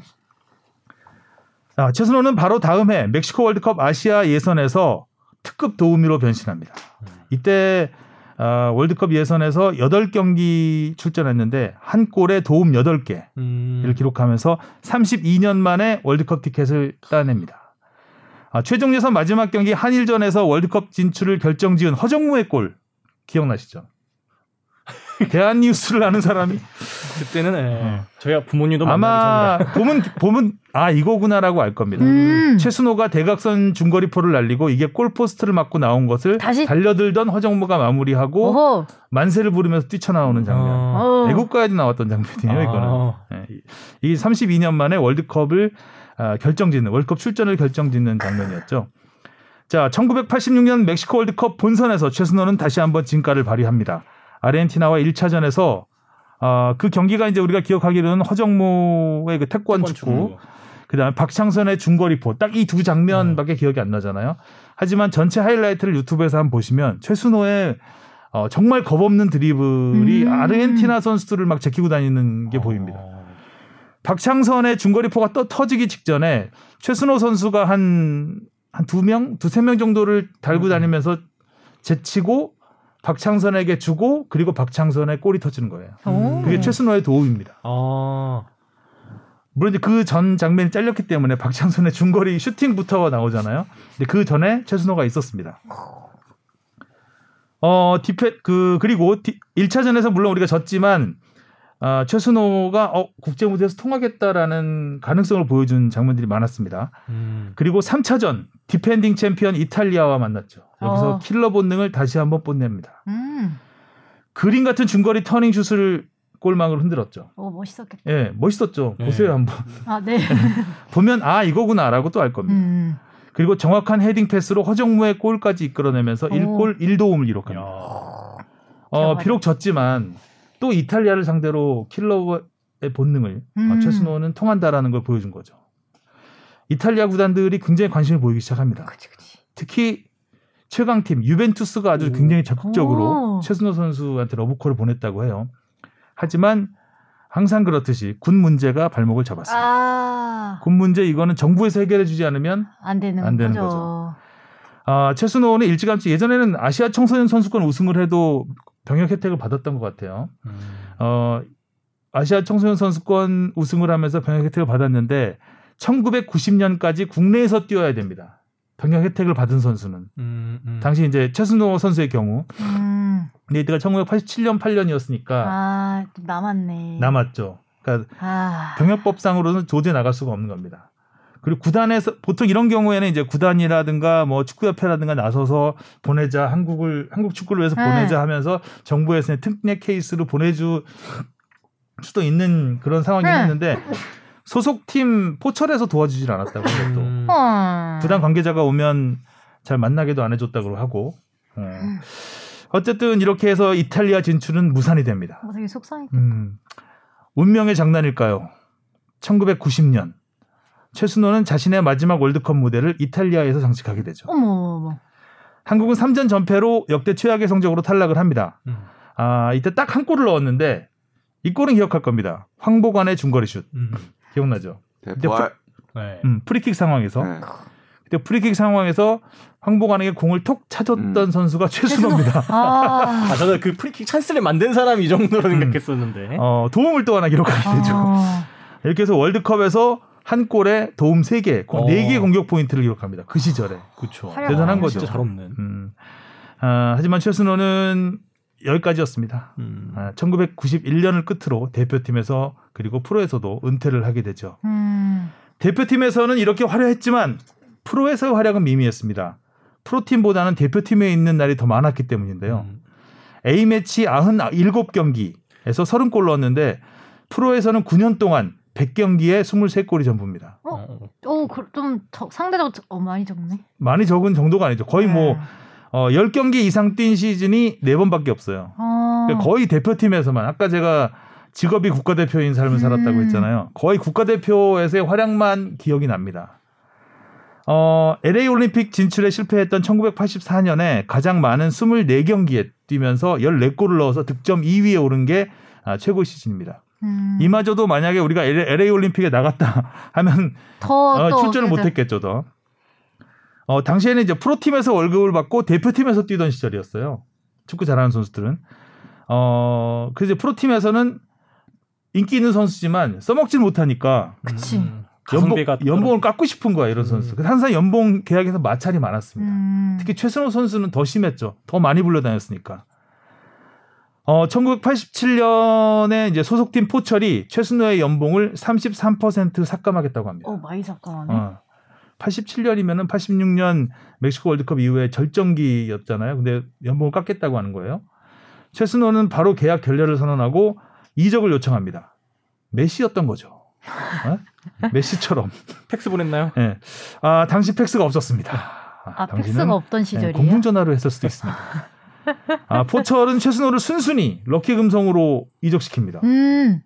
S2: 자, 최순호는 바로 다음 해 멕시코 월드컵 아시아 예선에서 특급 도우미로 변신합니다. 이때 아, 월드컵 예선에서 8경기 출전했는데 한 골에 도움 8개를
S3: 음.
S2: 기록하면서 32년 만에 월드컵 티켓을 따냅니다. 아, 최종 예선 마지막 경기 한일전에서 월드컵 진출을 결정지은 허정무의 골 기억나시죠? 대한 뉴스를 아는 사람이
S3: 그때는 예.
S2: 어.
S3: 저희가 부모님도
S2: 아마 보면 보면 아 이거구나라고 알 겁니다.
S1: 음.
S2: 최순호가 대각선 중거리포를 날리고 이게 골포스트를 맞고 나온 것을
S1: 다시-
S2: 달려들던 허정무가 마무리하고
S1: 오호.
S2: 만세를 부르면서 뛰쳐나오는. 장면.
S1: 어.
S2: 애국가에도 나왔던 장면이에요, 이거는.
S3: 아.
S2: 예, 이- 이 32년 만에 월드컵을 아, 결정짓는 월드컵 출전을 결정짓는 장면이었죠. 자, 1986년 멕시코 월드컵 본선에서 최순호는 다시 한번 진가를 발휘합니다. 아르헨티나와 1차전에서 어, 그 경기가 이제 우리가 기억하기로는 허정무의 그 태권 축구, 그다음에 박창선의 중거리포 딱 이 두 장면밖에 기억이 안 나잖아요. 하지만 전체 하이라이트를 유튜브에서 한번 보시면 최순호의 어, 정말 겁없는 드리블이
S1: 음.
S2: 아르헨티나 선수들을 막 제끼고 다니는 게 보입니다. 박창선의 중거리포가 떠 터지기 직전에 최순호 선수가 한 한 두 명, 두세 명 정도를 달고 다니면서 제치고 박창선에게 주고 그리고 박창선의 골이 터지는 거예요.
S1: 오.
S2: 그게 최순호의 도움입니다.
S3: 아.
S2: 물론 이제 그 전 장면이 잘렸기 때문에 박창선의 중거리 슈팅부터 나오잖아요. 근데 그 전에 최순호가 있었습니다. 어, 디페 그 그리고 디, 1차전에서 물론 우리가 졌지만 아, 최순호가 어, 국제 무대에서 통하겠다라는 가능성을 보여준 장면들이 많았습니다.
S3: 음.
S2: 그리고 3차전 디펜딩 챔피언 이탈리아와 만났죠. 여기서
S1: 어.
S2: 킬러 본능을 다시 한번 뽐냅니다.
S1: 음.
S2: 그림 같은 중거리 터닝 슛을 골망으로 흔들었죠.
S1: 오 멋있었겠다.
S2: 예, 멋있었죠.
S3: 네.
S2: 보세요 한번.
S1: 아 네.
S2: 보면 아 이거구나라고 또 알 겁니다.
S1: 음.
S2: 그리고 정확한 헤딩 패스로 허정무의 골까지 이끌어내면서
S1: 오.
S2: 1골 1도움을 기록합니다.
S3: 야.
S2: 어. 비록 졌지만 또 이탈리아를 상대로 킬러의 본능을 어,
S1: 음.
S2: 최순호는 통한다라는 걸 보여준 거죠. 이탈리아 구단들이 굉장히 관심을 보이기 시작합니다.
S1: 그치 그치.
S2: 특히 최강팀 유벤투스가 아주 굉장히 적극적으로
S1: 오.
S2: 최순호 선수한테 러브콜을 보냈다고 해요. 하지만 항상 그렇듯이 군 문제가 발목을 잡았습니다.
S1: 아.
S2: 군 문제 이거는 정부에서 해결해 주지 않으면
S1: 안 되는,
S2: 안 되는
S1: 거죠.
S2: 아, 최순호는 일찌감치 예전에는 아시아 청소년 선수권 우승을 해도 병역 혜택을 받았던 것 같아요.
S3: 음.
S2: 어, 아시아 청소년 선수권 우승을 하면서 병역 혜택을 받았는데 1990년까지 국내에서 뛰어야 됩니다. 병역 혜택을 받은 선수는
S3: 음, 음.
S2: 당시 이제 최순호 선수의 경우
S1: 음.
S2: 근데 이때가 1987년 8년이었으니까
S1: 아, 좀 남았네.
S2: 남았죠. 그러니까
S1: 아.
S2: 병역법상으로는 도저히 나갈 수가 없는 겁니다. 그리고 구단에서 보통 이런 경우에는 이제 구단이라든가 뭐 축구협회라든가 나서서 보내자 한국을 한국 축구를 위해서
S1: 네.
S2: 보내자 하면서 정부에서 특례 케이스로 보내줄 수도 있는 그런 상황이긴
S1: 네.
S2: 했는데 소속팀 포철에서 도와주질 않았다고 해요. 또
S3: 음.
S1: 어.
S2: 구단 관계자가 오면 잘 만나게도 안 해줬다고 하고 어. 어쨌든 이렇게 해서 이탈리아 진출은 무산이 됩니다.
S1: 어, 되게 속상해.
S2: 음, 운명의 장난일까요? 1990년 최순호는 자신의 마지막 월드컵 무대를 이탈리아에서 장식하게 되죠.
S1: 어머, 어머.
S2: 한국은 3전 전패로 역대 최악의 성적으로 탈락을 합니다.
S3: 음.
S2: 아 이때 딱 한 골을 넣었는데 이 골은 기억할 겁니다. 황보관의 중거리 슛
S3: 음.
S2: 기억나죠?
S4: 대포알.
S3: 네.
S2: 음, 프리킥 상황에서
S4: 네.
S2: 그때 프리킥 상황에서 황보관에게 공을 톡 차줬던
S4: 음.
S2: 선수가 최순호입니다.
S1: 아.
S3: 아, 저는 그 프리킥 찬스를 만든 사람이 이 정도로 생각했었는데.
S2: 어, 도움을 또 하나 기록하게 되죠.
S1: 아.
S2: 이렇게 해서 월드컵에서 한 골에 도움 3개,
S3: 어.
S2: 4개의 공격 포인트를 기록합니다. 그 시절에.
S3: 그렇죠.
S2: 대단한 거죠.
S3: 진짜 잘 없는.
S2: 음. 아, 하지만 최순호는 여기까지였습니다.
S3: 음.
S2: 아, 1991년을 끝으로 대표팀에서 그리고 프로에서도 은퇴를 하게 되죠.
S1: 음. 대표팀에서는
S2: 이렇게 화려했지만 프로에서의 활약은 미미했습니다. 프로팀보다는 대표팀에 있는 날이 더 많았기 때문인데요.
S3: 음.
S2: A매치 97경기에서 30골 넣었는데 프로에서는 9년 동안 100경기에 23골이 전부입니다.
S1: 어?
S3: 어.
S1: 어, 그, 좀 적, 상대적으로 적- 어, 많이 적네.
S2: 많이 적은 정도가 아니죠. 거의 뭐
S1: 네.
S2: 어, 10경기 이상 뛴 시즌이 4번밖에 없어요.
S1: 어.
S2: 그러니까 거의 대표팀에서만 아까 제가 직업이 국가대표인 삶을 살았다고
S1: 음.
S2: 했잖아요. 거의 국가대표에서의 활약만 기억이 납니다. 어, LA 올림픽 진출에 실패했던 1984년에 가장 많은 24경기에 뛰면서 14골을 넣어서 득점 2위에 오른 게 아, 최고 시즌입니다.
S1: 음.
S2: 이마저도 만약에 우리가 LA 올림픽에 나갔다 하면
S1: 더
S2: 어,
S1: 또
S2: 출전을
S1: 그래도-
S2: 못했겠죠, 더. 어, 당시에는 이제 프로팀에서 월급을 받고 대표팀에서 뛰던 시절이었어요. 축구 잘하는 선수들은. 어, 그래서 이제 프로팀에서는 인기 있는 선수지만 써먹질 못하니까
S1: 그치.
S3: 음.
S2: 연봉,
S3: 가성비가
S2: 연봉을 깎고 싶은 거야, 이런 선수. 그래서 항상 연봉 계약에서 마찰이 많았습니다.
S1: 음.
S2: 특히 최선호 선수는 더 심했죠. 더 많이 불려다녔으니까. 어, 1987년에 이제 소속팀 포철이 최순호의 연봉을 33% 삭감하겠다고 합니다.
S1: 어, 많이 삭감하네.
S2: 어. 87년이면은 86년 멕시코 월드컵 이후에 절정기였잖아요. 근데 연봉을 깎겠다고 하는 거예요. 최순호는 바로 계약 결렬을 선언하고 이적을 요청합니다. 메시였던 거죠. 어? 메시처럼.
S3: 팩스 보냈나요?
S2: 예. 아, 당시 팩스가 없었습니다.
S1: 아,
S2: 당시는,
S1: 팩스가 없던
S2: 예,
S1: 시절이에요?
S2: 공중 전화로 했을 수도 있습니다. 아, 포철은 최순호를 순순히 럭키 금성으로 이적시킵니다.
S1: 음.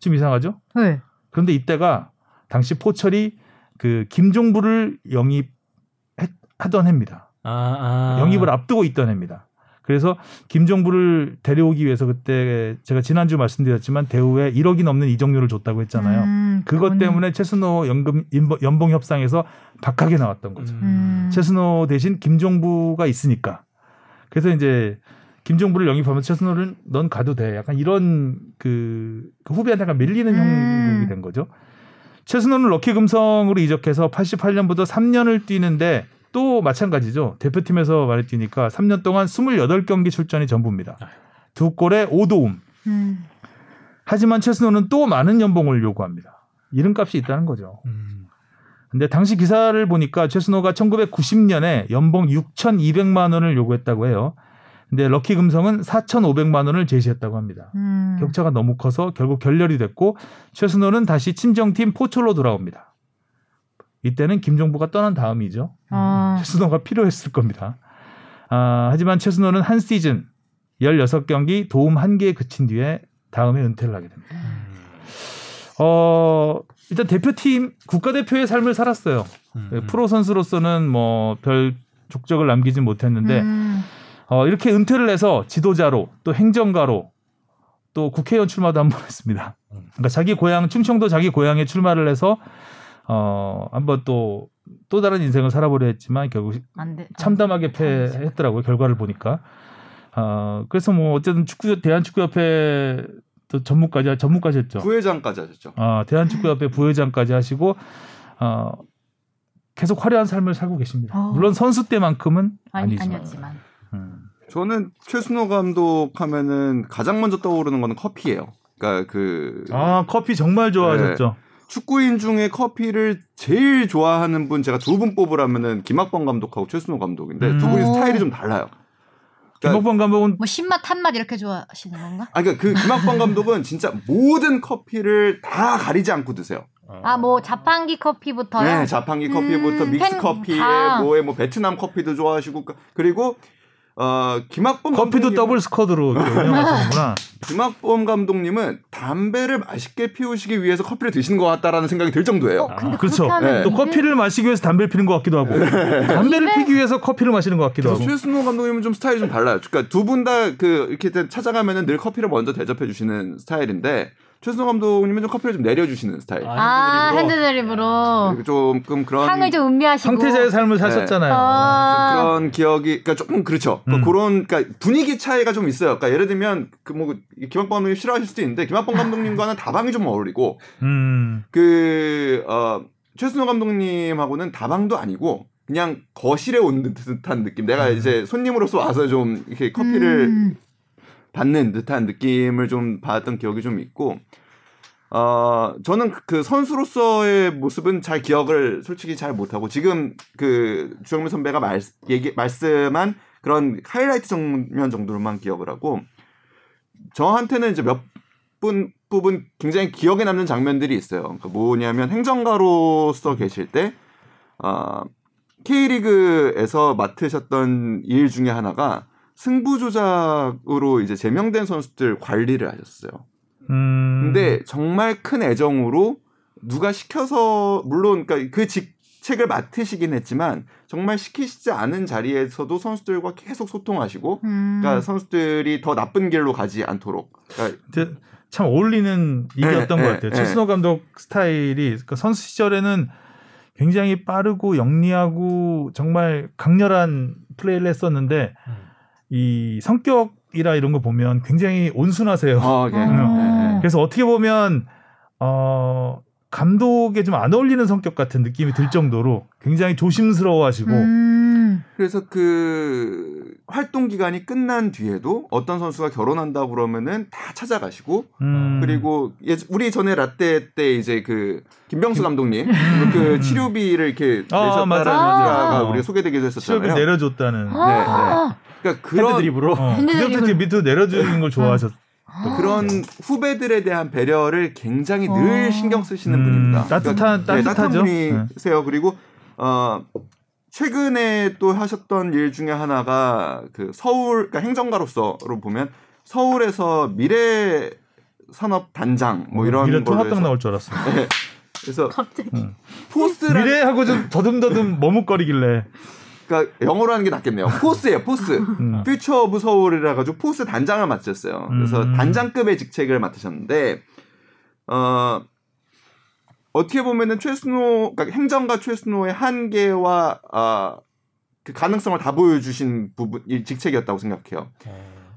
S2: 좀 이상하죠?
S1: 네.
S2: 그런데 이때가 당시 포철이 그 김종부를 영입하던 해입니다.
S3: 아, 아.
S2: 영입을 앞두고 있던 해입니다. 그래서 김종부를 데려오기 위해서 그때 제가 지난주 말씀드렸지만 대우에 1억이 넘는 이적료를 줬다고 했잖아요.
S1: 음,
S2: 그것
S1: 그거는-
S2: 때문에 최순호 연금 연봉 협상에서 박하게 나왔던 거죠.
S1: 음.
S2: 최순호 대신 김종부가 있으니까. 그래서 이제 김종부를 영입하면 최순호는 넌 가도 돼. 약간 이런 그, 그 후배한테 약간 밀리는
S1: 음.
S2: 형국이 된 거죠. 최순호는 럭키 금성으로 이적해서 88년부터 3년을 뛰는데 또 마찬가지죠. 대표팀에서 많이 뛰니까 3년 동안 28경기 출전이 전부입니다. 두 골에 5도움.
S1: 음.
S2: 하지만 최순호는 또 많은 연봉을 요구합니다. 이름값이 있다는 거죠.
S3: 음.
S2: 근데 당시 기사를 보니까 최순호가 1990년에 연봉 6,200만 원을 요구했다고 해요. 근데 럭키 금성은 4,500만 원을 제시했다고 합니다.
S1: 음.
S2: 격차가 너무 커서 결국 결렬이 됐고 최순호는 다시 친정팀 포철로 돌아옵니다. 이때는 김종부가 떠난 다음이죠.
S1: 어.
S2: 최순호가 필요했을 겁니다. 아, 하지만 최순호는 한 시즌 16경기 도움 1개에 그친 뒤에 다음에 은퇴를 하게 됩니다. 어, 일단 대표팀 국가대표의 삶을 살았어요.
S3: 음.
S2: 프로 선수로서는 뭐 별 족적을 남기진 못했는데
S1: 음.
S2: 어, 이렇게 은퇴를 해서 지도자로 또 행정가로 또 국회의원 출마도 한 번 했습니다. 그러니까 자기 고향 충청도 자기 고향에 출마를 해서 어, 한번 또또 다른 인생을 살아보려 했지만 결국
S1: 안 돼.
S2: 참담하게 패했더라고요. 결과를 보니까. 어, 그래서 뭐 어쨌든 축구 대한축구협회 또 전무까지 전무까지 했죠.
S4: 부회장까지 하셨죠.
S2: 아, 대한축구협회 부회장까지 하시고 어, 계속 화려한 삶을 살고 계십니다.
S1: 어.
S2: 물론 선수 때만큼은
S1: 아니,
S2: 아니지만.
S1: 아니었지만.
S2: 음.
S4: 저는 최순호 감독 하면은 가장 먼저 떠오르는 거는 커피예요. 그러니까 그
S2: 아 커피 정말 좋아하셨죠.
S4: 축구인 중에 커피를 제일 좋아하는 분 제가 두 분 뽑으라면은 김학범 감독하고 최순호 감독인데 두 분이
S1: 음.
S4: 스타일이 좀 달라요. 그러니까,
S2: 김학범 감독은
S1: 뭐 신맛 탄맛 이렇게 좋아하시는 건가?
S4: 아, 그러니까 그 김학범 감독은 진짜 모든 커피를 다 가리지 않고 드세요.
S1: 아 뭐 자판기 커피부터요.
S4: 네, 자판기 커피부터
S1: 음,
S4: 믹스
S1: 팬-
S4: 커피에
S1: 다.
S4: 뭐에 뭐 베트남 커피도 좋아하시고 그리고 어 김학범
S2: 커피도
S4: 감독님은-
S2: double squad로 운영하시는구나.
S4: 김학범 감독님은 담배를 맛있게 피우시기 위해서 커피를 드시는 것 같다라는 생각이 들 정도예요.
S1: 어, 근데
S2: 그렇죠.
S4: 네.
S2: 또 커피를 마시기 위해서 담배를 피는 것 같기도 하고 담배를 피기 위해서 커피를 마시는 것 같기도 하고.
S4: 최순호 감독님은 좀 스타일이 좀 달라요. 그러니까 두 분 다 그 이렇게 찾아가면은 늘 커피를 먼저 대접해 주시는 스타일인데 최순호 감독님은 좀 커피를 좀 내려주시는 스타일.
S1: 아 핸드드립으로
S4: 그리고 조금 그런
S1: 향을 좀 음미하시고.
S2: 황태자의 삶을 사셨잖아요.
S1: 아.
S4: 그런 기억이 그러니까 조금 그렇죠.
S2: 음.
S4: 그런 그러니까 분위기 차이가 좀 있어요. 그러니까 예를 들면 그 뭐 김학범 감독님 싫어하실 수도 있는데 김학범 감독님과는 다방이 좀 어울리고
S2: 음.
S4: 그 어, 최순호 감독님하고는 다방도 아니고 그냥 거실에 온 듯한 느낌. 내가 이제 손님으로서 와서 좀 이렇게 커피를
S1: 음.
S4: 받는 듯한 느낌을 좀 받았던 기억이 좀 있고 어 저는 그 선수로서의 모습은 잘 기억을 솔직히 잘 못하고 지금 그 주영민 선배가 말 얘기 말씀한 그런 하이라이트 장면 정도로만 기억을 하고 저한테는 이제 몇 분 부분 굉장히 기억에 남는 장면들이 있어요. 그러니까 뭐냐면 행정가로서 계실 때 어, K리그에서 맡으셨던 일 중에 하나가 승부 조작으로 이제 제명된 선수들 관리를 하셨어요.
S2: 음.
S4: 근데 정말 큰 애정으로 누가 시켜서 물론 그러니까 그 직책을 맡으시긴 했지만 정말 시키시지 않은 자리에서도 선수들과 계속 소통하시고
S1: 음.
S4: 그러니까 선수들이 더 나쁜 길로 가지 않도록 그러니까
S2: 데- 참 어울리는 일이었던
S4: 네,
S2: 것
S4: 네,
S2: 같아요.
S4: 네.
S2: 최순호 감독 스타일이 그러니까 선수 시절에는 굉장히 빠르고 영리하고 정말 강렬한 플레이를 했었는데
S4: 음.
S2: 이 성격이라 이런 거 보면 굉장히 온순하세요.
S4: 어, 예.
S1: 어.
S4: 예, 예.
S2: 그래서 어떻게 보면 어 감독에 좀 안 어울리는 성격 같은 느낌이 들 정도로 굉장히 조심스러워하시고
S1: 음.
S4: 그래서 그 활동 기간이 끝난 뒤에도 어떤 선수가 결혼한다 그러면은 다 찾아가시고
S2: 음.
S4: 그리고 예, 우리 전에 라떼 때 이제 그 김병수 감독님 그 치료비를 이렇게
S2: 아,
S4: 내셨다라는
S2: 맞아요,
S4: 얘기가
S2: 맞아요.
S4: 우리가 소개되기도 했었잖아요.
S2: 내려줬다는.
S1: 아.
S4: 그러니까 그런
S3: 헤드드립으로.
S2: 어,
S1: 핸드드립을-
S2: 그때부터 이렇게 밑으로 내려주는 걸 좋아하셨.
S4: 그런 후배들에 대한 배려를 굉장히 늘
S1: 어.
S4: 신경 쓰시는
S2: 음,
S4: 분입니다.
S2: 따뜻한-
S4: 그러니까, 네, 따뜻한
S2: 따뜻하죠.
S4: 분이세요. 그리고 어 최근에 또 하셨던 일 중에 하나가 그 서울 그러니까 행정가로서로 보면 서울에서 미래 산업 단장 뭐 이런
S2: 미래
S4: 걸로
S2: 통합당 나올 줄 알았어.
S4: 네. 그래서
S1: 갑자기.
S4: FOS라
S2: 미래하고 좀 더듬더듬 머뭇거리길래.
S4: 그러니까 영어로 하는 게 낫겠네요. FOS예요, FOS.
S2: 음.
S4: Future of Seoul이라 가지고 FOS 단장을 맡으셨어요. 그래서
S2: 음.
S4: 단장급의 직책을 맡으셨는데 어 어떻게 보면은 최순호 그러니까 행정가 최순호의 한계와 아, 그 가능성을 다 보여주신 부분 이 직책이었다고 생각해요.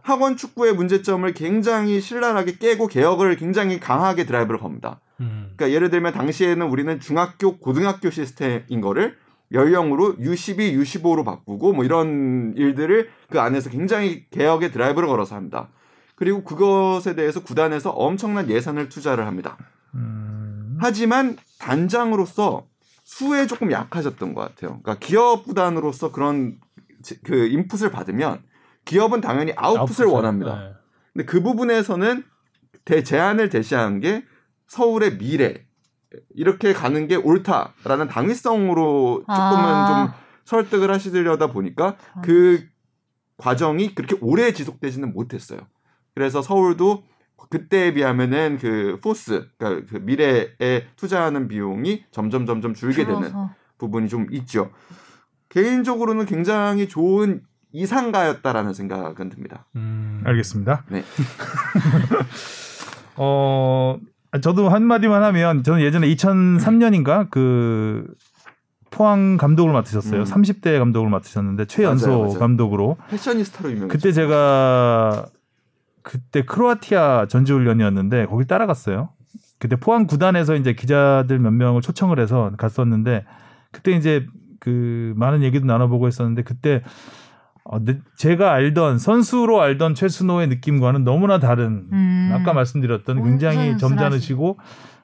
S4: 학원 축구의 문제점을 굉장히 신랄하게 깨고 개혁을 굉장히 강하게 드라이브를 겁니다.
S3: 음.
S4: 그러니까 예를 들면 당시에는 우리는 중학교, 고등학교 시스템인 거를 연령으로 U12, U15로 바꾸고 뭐 이런 일들을 그 안에서 굉장히 개혁의 드라이브를 걸어서 합니다. 그리고 그것에 대해서 구단에서 엄청난 예산을 투자를 합니다.
S2: 음.
S4: 하지만 단장으로서 수에 조금 약하셨던 것 같아요. 그러니까 기업 구단으로서 그런 지- 그 인풋을 받으면 기업은 당연히 아웃풋을 원합니다.
S3: 네.
S4: 근데 그 부분에서는 대 제안을 제시한 게 서울의 미래 이렇게 가는 게 옳다라는 당위성으로 조금은
S1: 아.
S4: 좀 설득을 하시려다 보니까 그 과정이 그렇게 오래 지속되지는 못했어요. 그래서 서울도 그때에 비하면은 그 포스, 그러니까 그 미래에 투자하는 비용이 점점 점점 줄게 되는
S1: 줄어서.
S4: 부분이 좀 있죠. 개인적으로는 굉장히 좋은 이상가였다라는 생각은 듭니다.
S3: 음.
S2: 알겠습니다.
S4: 네.
S2: 어, 저도 한마디만 하면 저는 예전에 2003년인가 그 포항 감독을 맡으셨어요.
S4: 음.
S2: 30대 감독을 맡으셨는데 최연소
S4: 맞아요, 맞아요.
S2: 감독으로
S4: 패셔니스타로 유명했죠.
S2: 그때 제가 그때 크로아티아 전지훈련이었는데 거길 따라갔어요. 그때 포항 구단에서 이제 기자들 몇 명을 초청을 해서 갔었는데 그때 이제 그 많은 얘기도 나눠보고 했었는데 그때 제가 알던 선수로 알던 최순호의 느낌과는 너무나 다른
S1: 음.
S2: 아까 말씀드렸던 굉장히 점잖으시고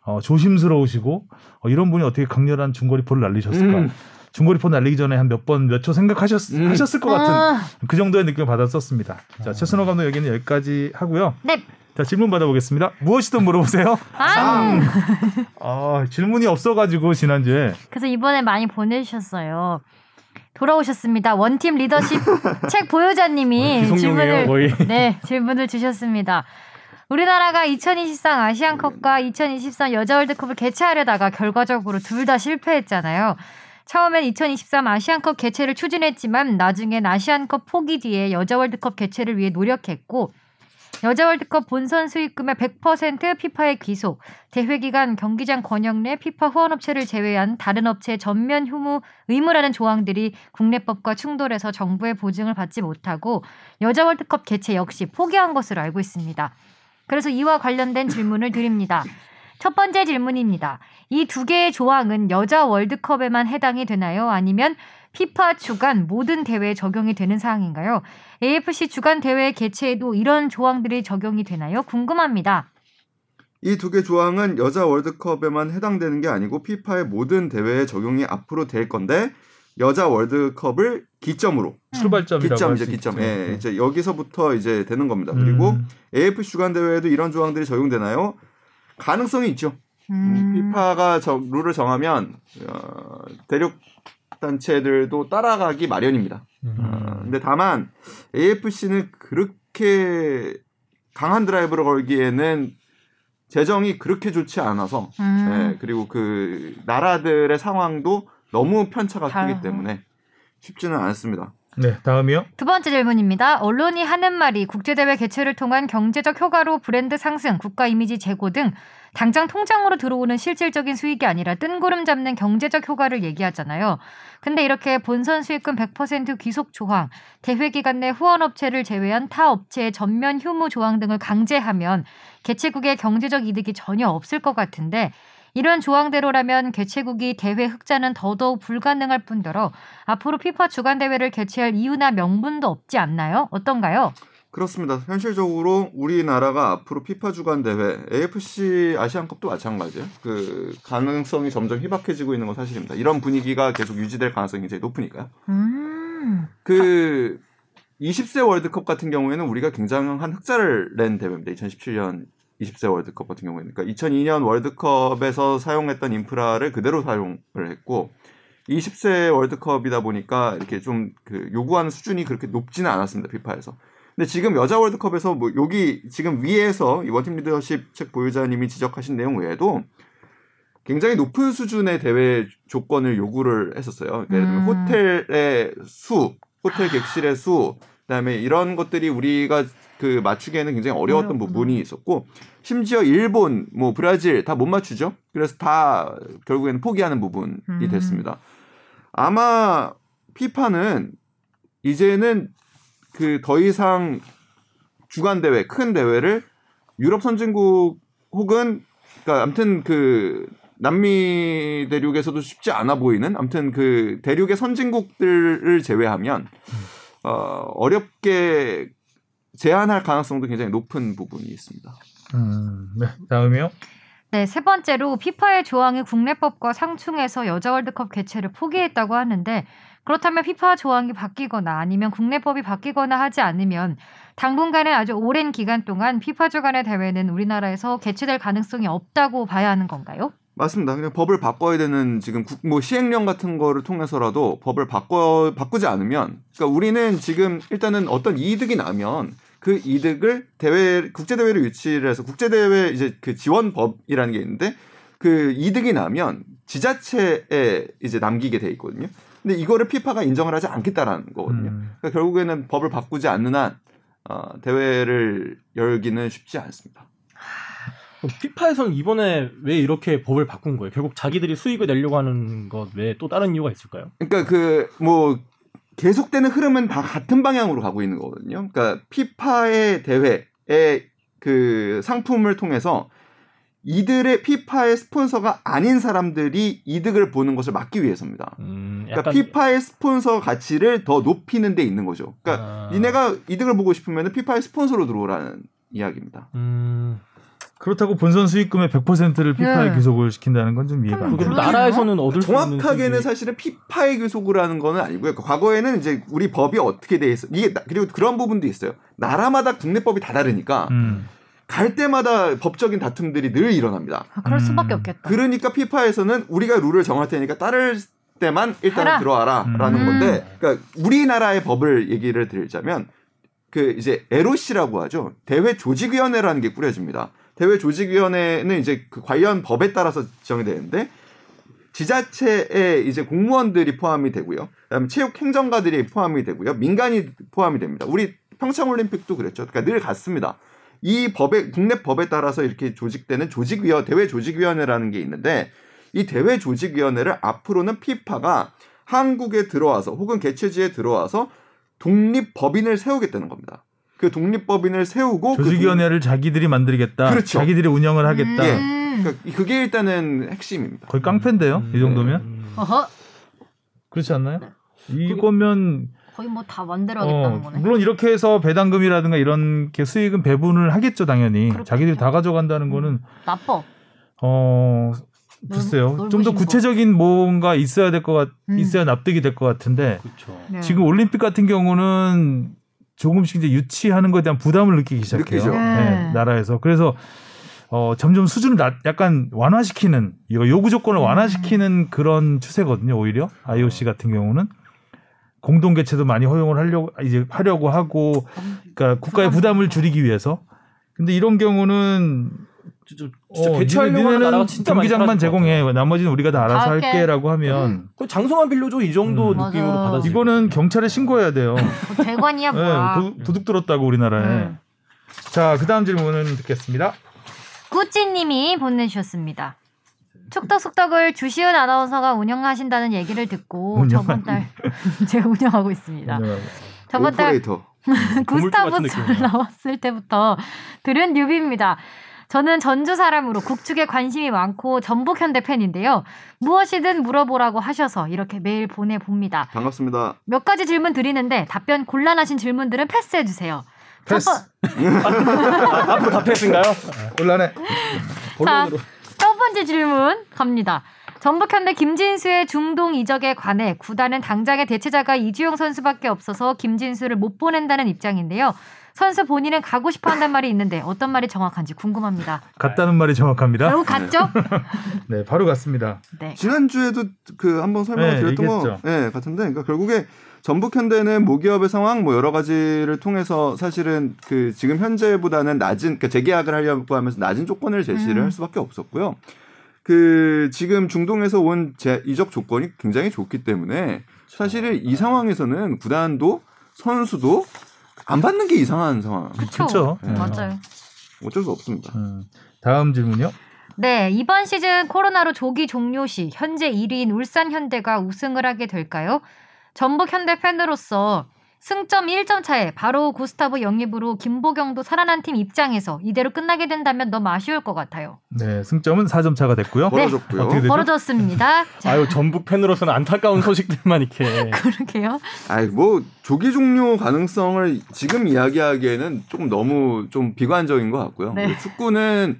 S2: 어, 조심스러우시고 어, 이런 분이 어떻게 강렬한 중거리포를 날리셨을까?
S4: 음.
S2: 중거리포 날리기 전에 한 몇 번 몇 초 생각하셨
S4: 음.
S2: 하셨을 것 같은
S1: 아,
S2: 그 정도의 느낌을 받았었습니다. 자, 최순호 감독 얘기는 여기까지 하고요.
S1: 네.
S2: 자, 질문 받아보겠습니다. 무엇이든 물어보세요.
S1: 아.
S2: 아, 질문이 없어가지고 지난주에
S1: 그래서 이번에 많이 보내주셨어요. 돌아오셨습니다. 원팀 리더십 책 보유자님이 질문을
S3: 거의.
S1: 네 질문을 주셨습니다. 우리나라가 2023 아시안컵과 2023 여자 월드컵을 개최하려다가 결과적으로 둘 다 실패했잖아요. 처음엔 2023 아시안컵 개최를 추진했지만 나중엔 아시안컵 포기 뒤에 여자 월드컵 개최를 위해 노력했고 여자 월드컵 본선 수익금의 100% 피파에 귀속, 대회 기간 경기장 권역 내 피파 후원업체를 제외한 다른 업체 전면 휴무 의무라는 조항들이 국내법과 충돌해서 정부의 보증을 받지 못하고 여자 월드컵 개최 역시 포기한 것으로 알고 있습니다. 그래서 이와 관련된 질문을 드립니다. 첫 번째 질문입니다. 이 두 개의 조항은 여자 월드컵에만 해당이 되나요? 아니면 피파 주간 모든 대회에 적용이 되는 사항인가요? AFC 주간 대회 개최에도 이런 조항들이 적용이 되나요? 궁금합니다.
S4: 이 두 개 조항은 여자 월드컵에만 해당되는 게 아니고 피파의 모든 대회에 적용이 앞으로 될 건데 여자 월드컵을 기점으로
S2: 출발점이라고
S4: 기점
S2: 할
S4: 이제
S2: 수
S4: 기점
S2: 있죠.
S4: 예,
S2: 네.
S4: 이제 여기서부터 이제 되는 겁니다. 그리고
S2: 음,
S4: AFC 주간 대회에도 이런 조항들이 적용되나요? 가능성이 있죠. 음, 피파가 저, 룰을 정하면 어, 대륙 단체들도 따라가기 마련입니다.
S2: 음.
S4: 어, 근데 다만 AFC는 그렇게 강한 드라이브를 걸기에는 재정이 그렇게 좋지 않아서
S1: 음.
S4: 예, 그리고 그 나라들의 상황도 너무 편차가
S1: 다-
S4: 크기 때문에 쉽지는 않습니다.
S2: 네, 다음이요.
S1: 두 번째 질문입니다. 언론이 하는 말이 국제대회 개최를 통한 경제적 효과로 브랜드 상승, 국가 이미지 제고 등 당장 통장으로 들어오는 실질적인 수익이 아니라 뜬구름 잡는 경제적 효과를 얘기하잖아요. 근데 이렇게 본선 수익금 100% 귀속 조항, 대회 기간 내 후원 업체를 제외한 타 업체의 전면 휴무 조항 등을 강제하면 개최국의 경제적 이득이 전혀 없을 것 같은데 이런 조항대로라면 개최국이 대회 흑자는 더더욱 불가능할 뿐더러 앞으로 피파 주간 대회를 개최할 이유나 명분도 없지 않나요? 어떤가요?
S4: 그렇습니다. 현실적으로 우리나라가 앞으로 피파 주간 대회, AFC 아시안컵도 마찬가지예요. 그 가능성이 점점 희박해지고 있는 건 사실입니다. 이런 분위기가 계속 유지될 가능성이 굉장히 높으니까요.
S1: 음.
S4: 그 20세 월드컵 같은 경우에는 우리가 굉장한 흑자를 낸 대회입니다. 2017년 20세 월드컵 같은 경우에는. 그러니까 2002년 월드컵에서 사용했던 인프라를 그대로 사용을 했고 20세 월드컵이다 보니까 이렇게 좀 그 요구하는 수준이 그렇게 높지는 않았습니다. 피파에서. 근데 지금 여자 월드컵에서 뭐 여기 지금 위에서 이 원팀 리더십 책 보유자님이 지적하신 내용 외에도 굉장히 높은 수준의 대회 조건을 요구를 했었어요. 그러니까 예를 들면
S1: 음.
S4: 호텔의 수, 호텔 객실의 수, 그다음에 이런 것들이 우리가 그 맞추기에는 굉장히 어려웠던
S1: 어렵구나.
S4: 부분이 있었고 심지어 일본, 뭐 브라질 다 못 맞추죠. 그래서 다 결국에는 포기하는 부분이
S1: 음.
S4: 됐습니다. 아마 피파는 이제는 그 더 이상 주간 대회, 큰 대회를 유럽 선진국 혹은 그러니까 아무튼 그 남미 대륙에서도 쉽지 않아 보이는 아무튼 그 대륙의 선진국들을 제외하면 어, 어렵게 제한할 가능성도 굉장히 높은 부분이 있습니다.
S2: 음, 네. 다음이요.
S1: 네, 세 번째로 피파의 조항이 국내법과 상충해서 여자 월드컵 개최를 포기했다고 하는데 그렇다면 피파 조항이 바뀌거나 아니면 국내법이 바뀌거나 하지 않으면 당분간은 아주 오랜 기간 동안 피파 주간의 대회는 우리나라에서 개최될 가능성이 없다고 봐야 하는 건가요?
S4: 맞습니다. 그냥 법을 바꿔야 되는 지금 국- 뭐 시행령 같은 거를 통해서라도 법을 바꿔 바꾸지 않으면 그러니까 우리는 지금 일단은 어떤 이득이 나면 그 이득을 대회 국제 대회를 유치를 해서 국제 대회 이제 그 지원법이라는 게 있는데 그 이득이 나면 지자체에 이제 남기게 돼 있거든요. 근데 이거를 피파가 인정을 하지 않겠다라는 거거든요.
S2: 음.
S4: 그러니까 결국에는 법을 바꾸지 않는 한 어, 대회를 열기는 쉽지 않습니다.
S3: 피파에서는 이번에 왜 이렇게 법을 바꾼 거예요? 결국 자기들이 수익을 내려고 하는 것 외에 또 다른 이유가 있을까요?
S4: 그러니까 그 뭐 계속되는 흐름은 다 같은 방향으로 가고 있는 거거든요. 그러니까 피파의 대회의 그 상품을 통해서 이들의 피파의 스폰서가 아닌 사람들이 이득을 보는 것을 막기 위해서입니다.
S3: 음,
S4: 그러니까
S3: 약간
S4: 피파의 스폰서 가치를 더 높이는 데 있는 거죠. 그러니까
S3: 아.
S4: 니네가 이득을 보고 싶으면 피파의 스폰서로 들어오라는 이야기입니다.
S3: 음,
S2: 그렇다고 본선 수익금의 100%를 피파에
S1: 네.
S2: 귀속을 시킨다는 건 좀 이해가 안 돼요.
S3: 나라에서는 얻을 수 있는
S4: 정확하게는
S3: 수익이-
S4: 사실은 피파의 교속을 하는 거는 아니고요. 과거에는 이제 우리 법이 어떻게 돼 있어 이게 나- 그리고 그런 부분도 있어요. 나라마다 국내법이 다 다르니까
S2: 음.
S4: 갈 때마다 법적인 다툼들이 늘 일어납니다.
S1: 아, 그럴
S2: 음.
S1: 수밖에 없겠다.
S4: 그러니까 피파에서는 우리가 룰을 정할 테니까 따를 때만 일단. 은 들어와라라는
S1: 음.
S4: 건데, 그러니까 우리나라의 법을 얘기를 드리자면 그 이제 LOC라고 하죠. 대회 조직위원회라는 게 꾸려집니다. 대회 조직위원회는 이제 그 관련 법에 따라서 지정이 되는데 지자체에 이제 공무원들이 포함이 되고요. 그다음에 체육 행정가들이 포함이 되고요. 민간이 포함이 됩니다. 우리 평창 올림픽도 그랬죠. 그러니까 늘 같습니다. 이 법에 국내 법에 따라서 이렇게 조직되는 조직위원 대회 조직위원회라는 게 있는데 이 대회 조직위원회를 앞으로는 피파가 한국에 들어와서 혹은 개최지에 들어와서 독립 법인을 세우겠다는 겁니다. 그 독립법인을 세우고 그
S2: 조직위원회를 자기들이 만들겠다.
S4: 그렇죠.
S2: 자기들이 운영을 하겠다.
S4: 예.
S1: 음.
S4: 독- 그러니까 그게 일단은 핵심입니다.
S2: 거의 깡패인데요. 이 정도면
S3: 음.
S1: 어허,
S2: 그렇지 않나요? 이거면
S1: 거의 뭐 다 만들어야겠다는
S2: 어,
S1: 거네.
S2: 물론 이렇게 해서 배당금이라든가 이런 게 수익은 배분을 하겠죠 당연히
S1: 그렇겠죠.
S2: 자기들이 다 가져간다는 거는
S1: 나빠.
S2: 어 글쎄요
S1: 넓-
S2: 좀더 구체적인 뭔가 있어야 될 것 같,
S1: 음.
S2: 있어야 납득이 될 것 같은데
S3: 그렇죠.
S1: 네.
S2: 지금 올림픽 같은 경우는 조금씩 이제 유치하는 것에 대한 부담을 느끼기 시작해요.
S4: 느끼죠.
S1: 네.
S2: 나라에서 그래서 어, 점점 수준을 낮, 약간 완화시키는 이거 요구 조건을
S1: 음.
S2: 완화시키는 그런 추세거든요. 오히려 IOC 같은 경우는 공동 개최도 많이 허용을 하려고 이제 하려고 하고 그러니까 국가의 부담을 줄이기 위해서 근데 이런 경우는
S3: 진짜, 진짜
S2: 어,
S3: 하는 나라가 진짜
S2: 경기장만. 제공해 나머지는 우리가 다 알아서
S1: 다 할게.
S2: 할게라고 하면
S3: 그 장소만 빌려줘 이 정도
S2: 음.
S3: 느낌으로. 받아들이고
S2: 이거는 경찰에 신고해야 돼요.
S1: 뭐 대관이야
S2: 네,
S1: 뭐야.
S2: 도, 도둑 들었다고 우리나라에.
S1: 음.
S2: 자, 그 다음 질문은 듣겠습니다.
S1: 꾸찌님이 보내주셨습니다. 축덕숙덕을 주시은 아나운서가 운영하신다는 얘기를 듣고
S2: 운영하는-
S1: 저번 달 제가 운영하고 있습니다. 저번 달
S4: 오퍼레이터.
S1: 구스타브. 나왔을 때부터 들은 newbie입니다. 저는 전주 사람으로 국축에 관심이 많고 전북 현대 팬인데요. 무엇이든 물어보라고 하셔서 이렇게 메일 보내봅니다.
S4: 반갑습니다.
S1: 몇 가지 질문 드리는데 답변 곤란하신 질문들은 패스해 주세요.
S2: 패스.
S3: 앞으로 다 패스인가요?
S2: 곤란해.
S1: 자, 첫 번째 질문 갑니다. 전북현대 김진수의 중동 이적에 관해 구단은 당장의 대체자가 이주영 선수밖에 없어서 김진수를 못 보낸다는 입장인데요. 선수 본인은 가고 싶어 한단 말이 있는데 어떤 말이 정확한지 궁금합니다.
S2: 같다는 말이 정확합니다.
S1: 결국 갔죠?
S2: 네, 바로 갔습니다.
S1: 네.
S4: 지난주에도 그 한번 설명을
S2: 네,
S4: 드렸던 거
S2: 얘기했죠.
S4: 예, 같은데 그러니까 결국에 전북 현대는 모기업의 상황 뭐 여러 가지를 통해서 사실은 그 지금 현재보다는 낮은 그러니까 재계약을 하려고 하면서 낮은 조건을 제시를
S1: 음.
S4: 할 수밖에 없었고요. 그 지금 중동에서 온 제, 이적 조건이 굉장히 좋기 때문에 사실은 이 상황에서는 구단도 선수도 안 받는 게 이상한 상황.
S1: 그쵸.
S2: 그쵸.
S4: 네.
S1: 맞아요.
S4: 어쩔 수 없습니다.
S2: 음, 다음 질문요.
S1: 네, 이번 시즌 코로나로 조기 종료 시 현재 1위인 울산 현대가 우승을 하게 될까요? 전북 현대 팬으로서 승점 1점 차에 바로 구스타브 영입으로 김보경도 살아난 팀 입장에서 이대로 끝나게 된다면 너무 아쉬울 것 같아요.
S2: 네, 승점은 4점 차가 됐고요.
S4: 벌어졌고요.
S2: 되죠?
S1: 벌어졌습니다. 자,
S3: 아유 전북 팬으로서는 안타까운 소식들만 이렇게
S1: 그러게요.
S4: 아이 뭐 조기 종료 가능성을 지금 이야기하기에는 조금 너무 좀 비관적인 것 같고요.
S1: 네.
S4: 그리고 축구는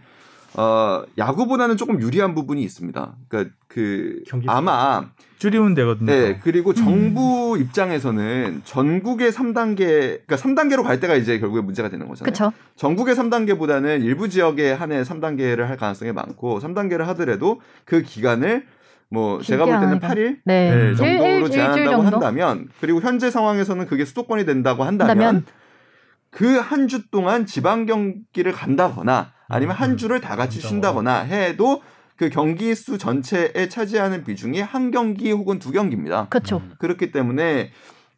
S4: 어 야구보다는 조금 유리한 부분이 있습니다. 그러니까 그
S3: 경기
S4: 아마
S2: 줄이면 되거든요.
S4: 네 그리고 정부 입장에서는 전국의 3단계 그러니까 3단계로 갈 때가 이제 결국에 문제가 되는 거잖아요.
S1: 그쵸.
S4: 전국의 3단계보다는 일부 지역에 한해 3단계를 할 가능성이 많고 3단계를 하더라도 그 기간을 뭐 제가 볼 때는
S1: 길게
S4: 8일
S1: 네.
S4: 네,
S1: 일-
S4: 정도로 제한한다고
S1: 정도?
S4: 한다면 그리고 현재 상황에서는 그게 수도권이 된다고 한다면
S1: 한다면?
S4: 그한 주 동안 지방 경기를 간다거나 아니면 한 주를 다 같이 쉰다거나 해도 그 경기 수 전체에 차지하는 비중이 한 경기 혹은 두 경기입니다.
S1: 그쵸.
S4: 그렇기 때문에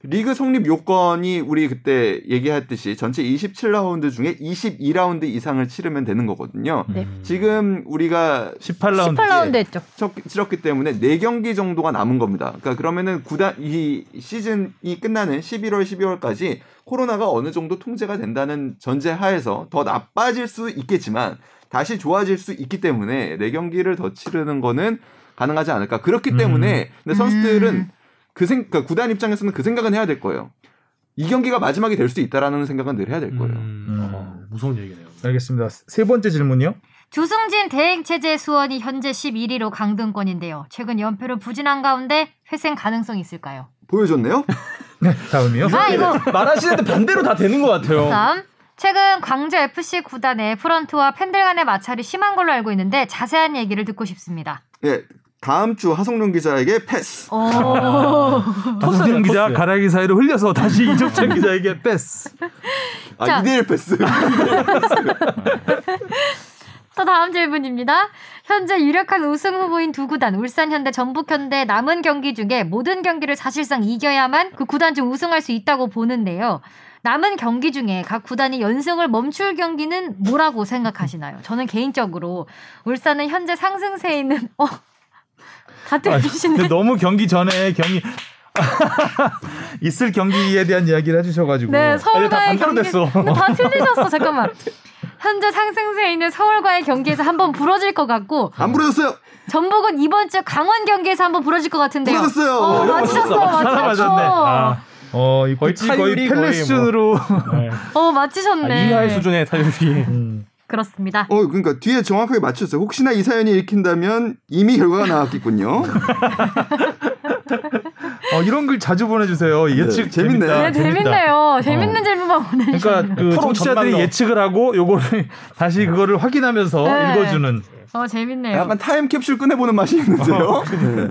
S4: 리그 성립 요건이 우리 그때 얘기했듯이 전체 27라운드 중에 22라운드 이상을 치르면 되는 거거든요.
S1: 네.
S4: 지금 우리가
S2: 18라운드.
S1: 18라운드 했죠.
S4: 쳤- 치렀기 때문에 4경기 정도가 남은 겁니다. 그러니까 그러면은 구단 이 시즌이 끝나는 11월 12월까지 코로나가 어느 정도 통제가 된다는 전제 하에서 더 나빠질 수 있겠지만 다시 좋아질 수 있기 때문에 4경기를 더 치르는 거는 가능하지 않을까. 그렇기
S2: 음.
S4: 때문에 근데 선수들은
S1: 음.
S4: 그 생, 그러니까 구단 입장에서는 그 생각은 해야 될 거예요. 이 경기가 마지막이 될 수 있다라는 생각은 늘 해야 될 거예요.
S3: 음, 어, 무서운 얘기네요.
S2: 알겠습니다. 세 번째 질문이요.
S1: 주승진 대행체제 수원이 현재 11위로 강등권인데요. 최근 연패로 부진한 가운데 회생 가능성이 있을까요?
S4: 보여줬네요?
S2: 네, 다음이요.
S1: 아 이거
S3: 말하시는데 반대로 다 되는 것 같아요.
S1: 다음 최근 광주 FC 구단의 프런트와 팬들 간의 마찰이 심한 걸로 알고 있는데 자세한 얘기를 듣고 싶습니다.
S4: 예. 다음 주 하성룡 기자에게 패스.
S1: 오.
S2: 박성준 기자
S3: 토스.
S2: 가랑이 사이로 흘려서 다시 이정찬 기자에게 패스.
S4: 아,
S1: 자.
S4: 2대1 패스.
S1: 또 다음 질문입니다. 현재 유력한 우승 후보인 두 구단 울산 현대 전북 현대 남은 경기 중에 모든 경기를 사실상 이겨야만 그 구단 중 우승할 수 있다고 보는데요. 남은 경기 중에 각 구단이 연승을 멈출 경기는 뭐라고 생각하시나요? 저는 개인적으로 울산은 현재 상승세에 있는 어 같은
S2: 근데
S1: 뜻이네.
S2: 너무 경기 전에 경기 있을 경기에 대한 이야기를 해주셔가지고
S1: 네,
S3: 다
S1: 서울과의 경기
S3: 됐어.
S1: 근데 다 틀리셨어. 잠깐만. 현재 상승세에 있는 서울과의 경기에서 한번 부러질 것 같고
S4: 안 부러졌어요.
S1: 전북은 이번 주 강원 경기에서 한번 부러질 것 같은데요.
S4: 부러졌어요.
S1: 어, 맞히셨어. 맞히셨어.
S2: 맞았네. 아, 어, 이
S3: 거의
S2: 거의 펠레
S3: 거의
S2: 수준으로.
S3: 네.
S1: 어,
S3: 아,
S1: 맞히셨네.
S3: 이하의 수준의 타율이.
S2: 음.
S1: 그렇습니다.
S4: 어, 그러니까 뒤에 정확하게 맞췄어요. 혹시나 이 사연이 읽힌다면 이미 결과가 나왔겠군요.
S2: 어, 이런 글 자주 보내주세요. 예측
S4: 네, 재밌네.
S2: 재밌다.
S1: 네, 재밌네요. 재밌는 질문만 보내주시네요.
S2: 그러니까 그
S3: 프로
S2: 청취자들이. 예측을 하고 요거를 다시 그거를 확인하면서
S1: 네.
S2: 읽어주는.
S1: 어, 재밌네요.
S4: 약간 타임캡슐 꺼내보는 맛이 있는데요. 네.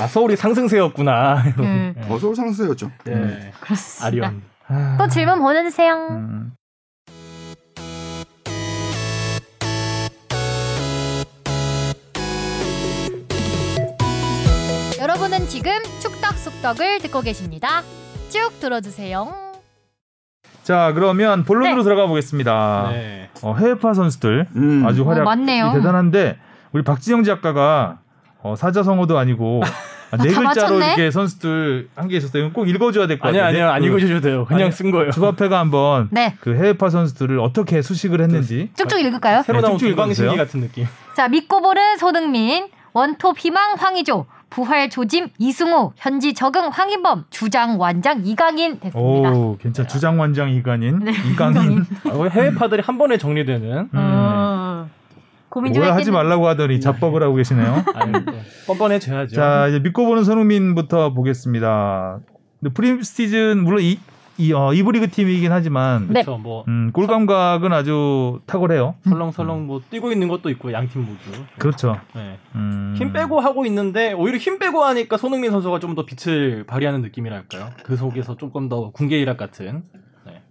S3: 아 서울이 상승세였구나.
S1: 네,
S4: 어, 서울 상승세였죠.
S3: 네.
S1: 그렇습니다.
S3: 아리언.
S1: 또 질문 보내주세요.
S2: 음.
S1: 여러분은 지금 축덕숙덕을 듣고 계십니다. 쭉 들어주세요.
S2: 자 그러면 본론으로
S1: 네.
S2: 들어가 보겠습니다.
S3: 네.
S2: 어, 해외파 선수들
S4: 음.
S2: 아주 활약이
S1: 어, 많네요.
S2: 대단한데 우리 박진영 작가가 어, 사자성어도 아니고 아,
S1: 네다
S2: 글자로
S1: 맞췄네?
S2: 이렇게 선수들 한 게 있었어요. 꼭 읽어줘야 될것
S3: 아니요
S2: 같아요.
S3: 아니요 안 읽으셔도 돼요. 그냥
S2: 아니,
S3: 쓴 거예요.
S2: 주바페가 한번
S1: 네.
S2: 그 해외파 선수들을 어떻게 수식을 했는지
S1: 쭉쭉 읽을까요?
S3: 새로
S2: 네,
S3: 나온
S2: 쭉쭉
S3: 두방신기
S2: 읽어주세요.
S3: 같은 느낌.
S1: 자, 믿고 보는 손흥민, 원톱 희망 황의조, 부활 조짐 이승우, 현지 적응 황인범, 주장 완장 이강인 됐습니다.
S2: 오 괜찮 주장 완장 이간인
S1: 네,
S2: 이강인
S3: 아, 해외 파들이 한 번에 정리되는.
S2: 음.
S1: 어, 고민 좀
S2: 뭐야 하지. 말라고 하더니 잡법을 하고 계시네요.
S3: 아니, 네. 뻔뻔해져야죠.
S2: 자 이제 믿고 보는 손흥민부터 보겠습니다. 근데 프리시즌 물론 이 이 어, 이부 리그 팀이긴 하지만
S1: 네.
S3: 그렇죠. 뭐
S2: 음, 골 감각은 아주 탁월해요.
S3: 설렁설렁 뭐 뛰고 있는 것도 있고 양팀 모두.
S2: 그렇죠.
S3: 네.
S2: 음.
S3: 힘 빼고 하고 있는데 오히려 힘 빼고 하니까 손흥민 선수가 좀 더 빛을 발휘하는 느낌이랄까요. 그 속에서 조금 더 군계 일학 같은.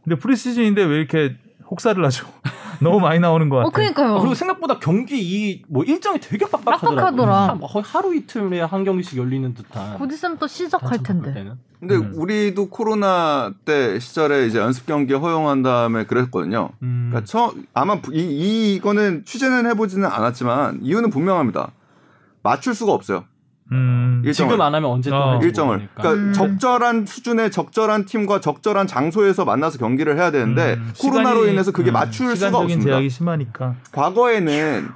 S2: 근데 프리시즌인데 왜 이렇게 혹사를 하죠? 너무 많이 나오는 것 같아요.
S1: 어, 그니까요.
S3: 어, 그리고 생각보다 경기 이 뭐 일정이 되게 빡빡하더라고요.
S1: 빡빡하더라.
S3: 한- 거의 하루 이틀에 한 경기씩 열리는 듯한.
S1: 곧 있으면 또 시작할 텐데.
S3: 때는.
S4: 근데
S2: 음.
S4: 우리도 코로나 때 시절에 이제 연습 경기 허용한 다음에 그랬거든요.
S3: 음.
S4: 그러니까 처, 아마 이, 이 이거는 취재는 해보지는 않았지만 이유는 분명합니다. 맞출 수가 없어요.
S2: 음,
S4: 일정을.
S3: 지금 안 하면 언제 또
S2: 어.
S3: 할지
S4: 일정을. 그러니까
S1: 음.
S4: 적절한 수준의 적절한 팀과 적절한 장소에서 만나서 경기를 해야 되는데
S2: 음,
S4: 코로나로
S2: 시간이-
S4: 인해서 그게
S2: 음,
S4: 맞출 수가
S2: 시간적인
S4: 없습니다.
S2: 제약이 심하니까.
S4: 과거에는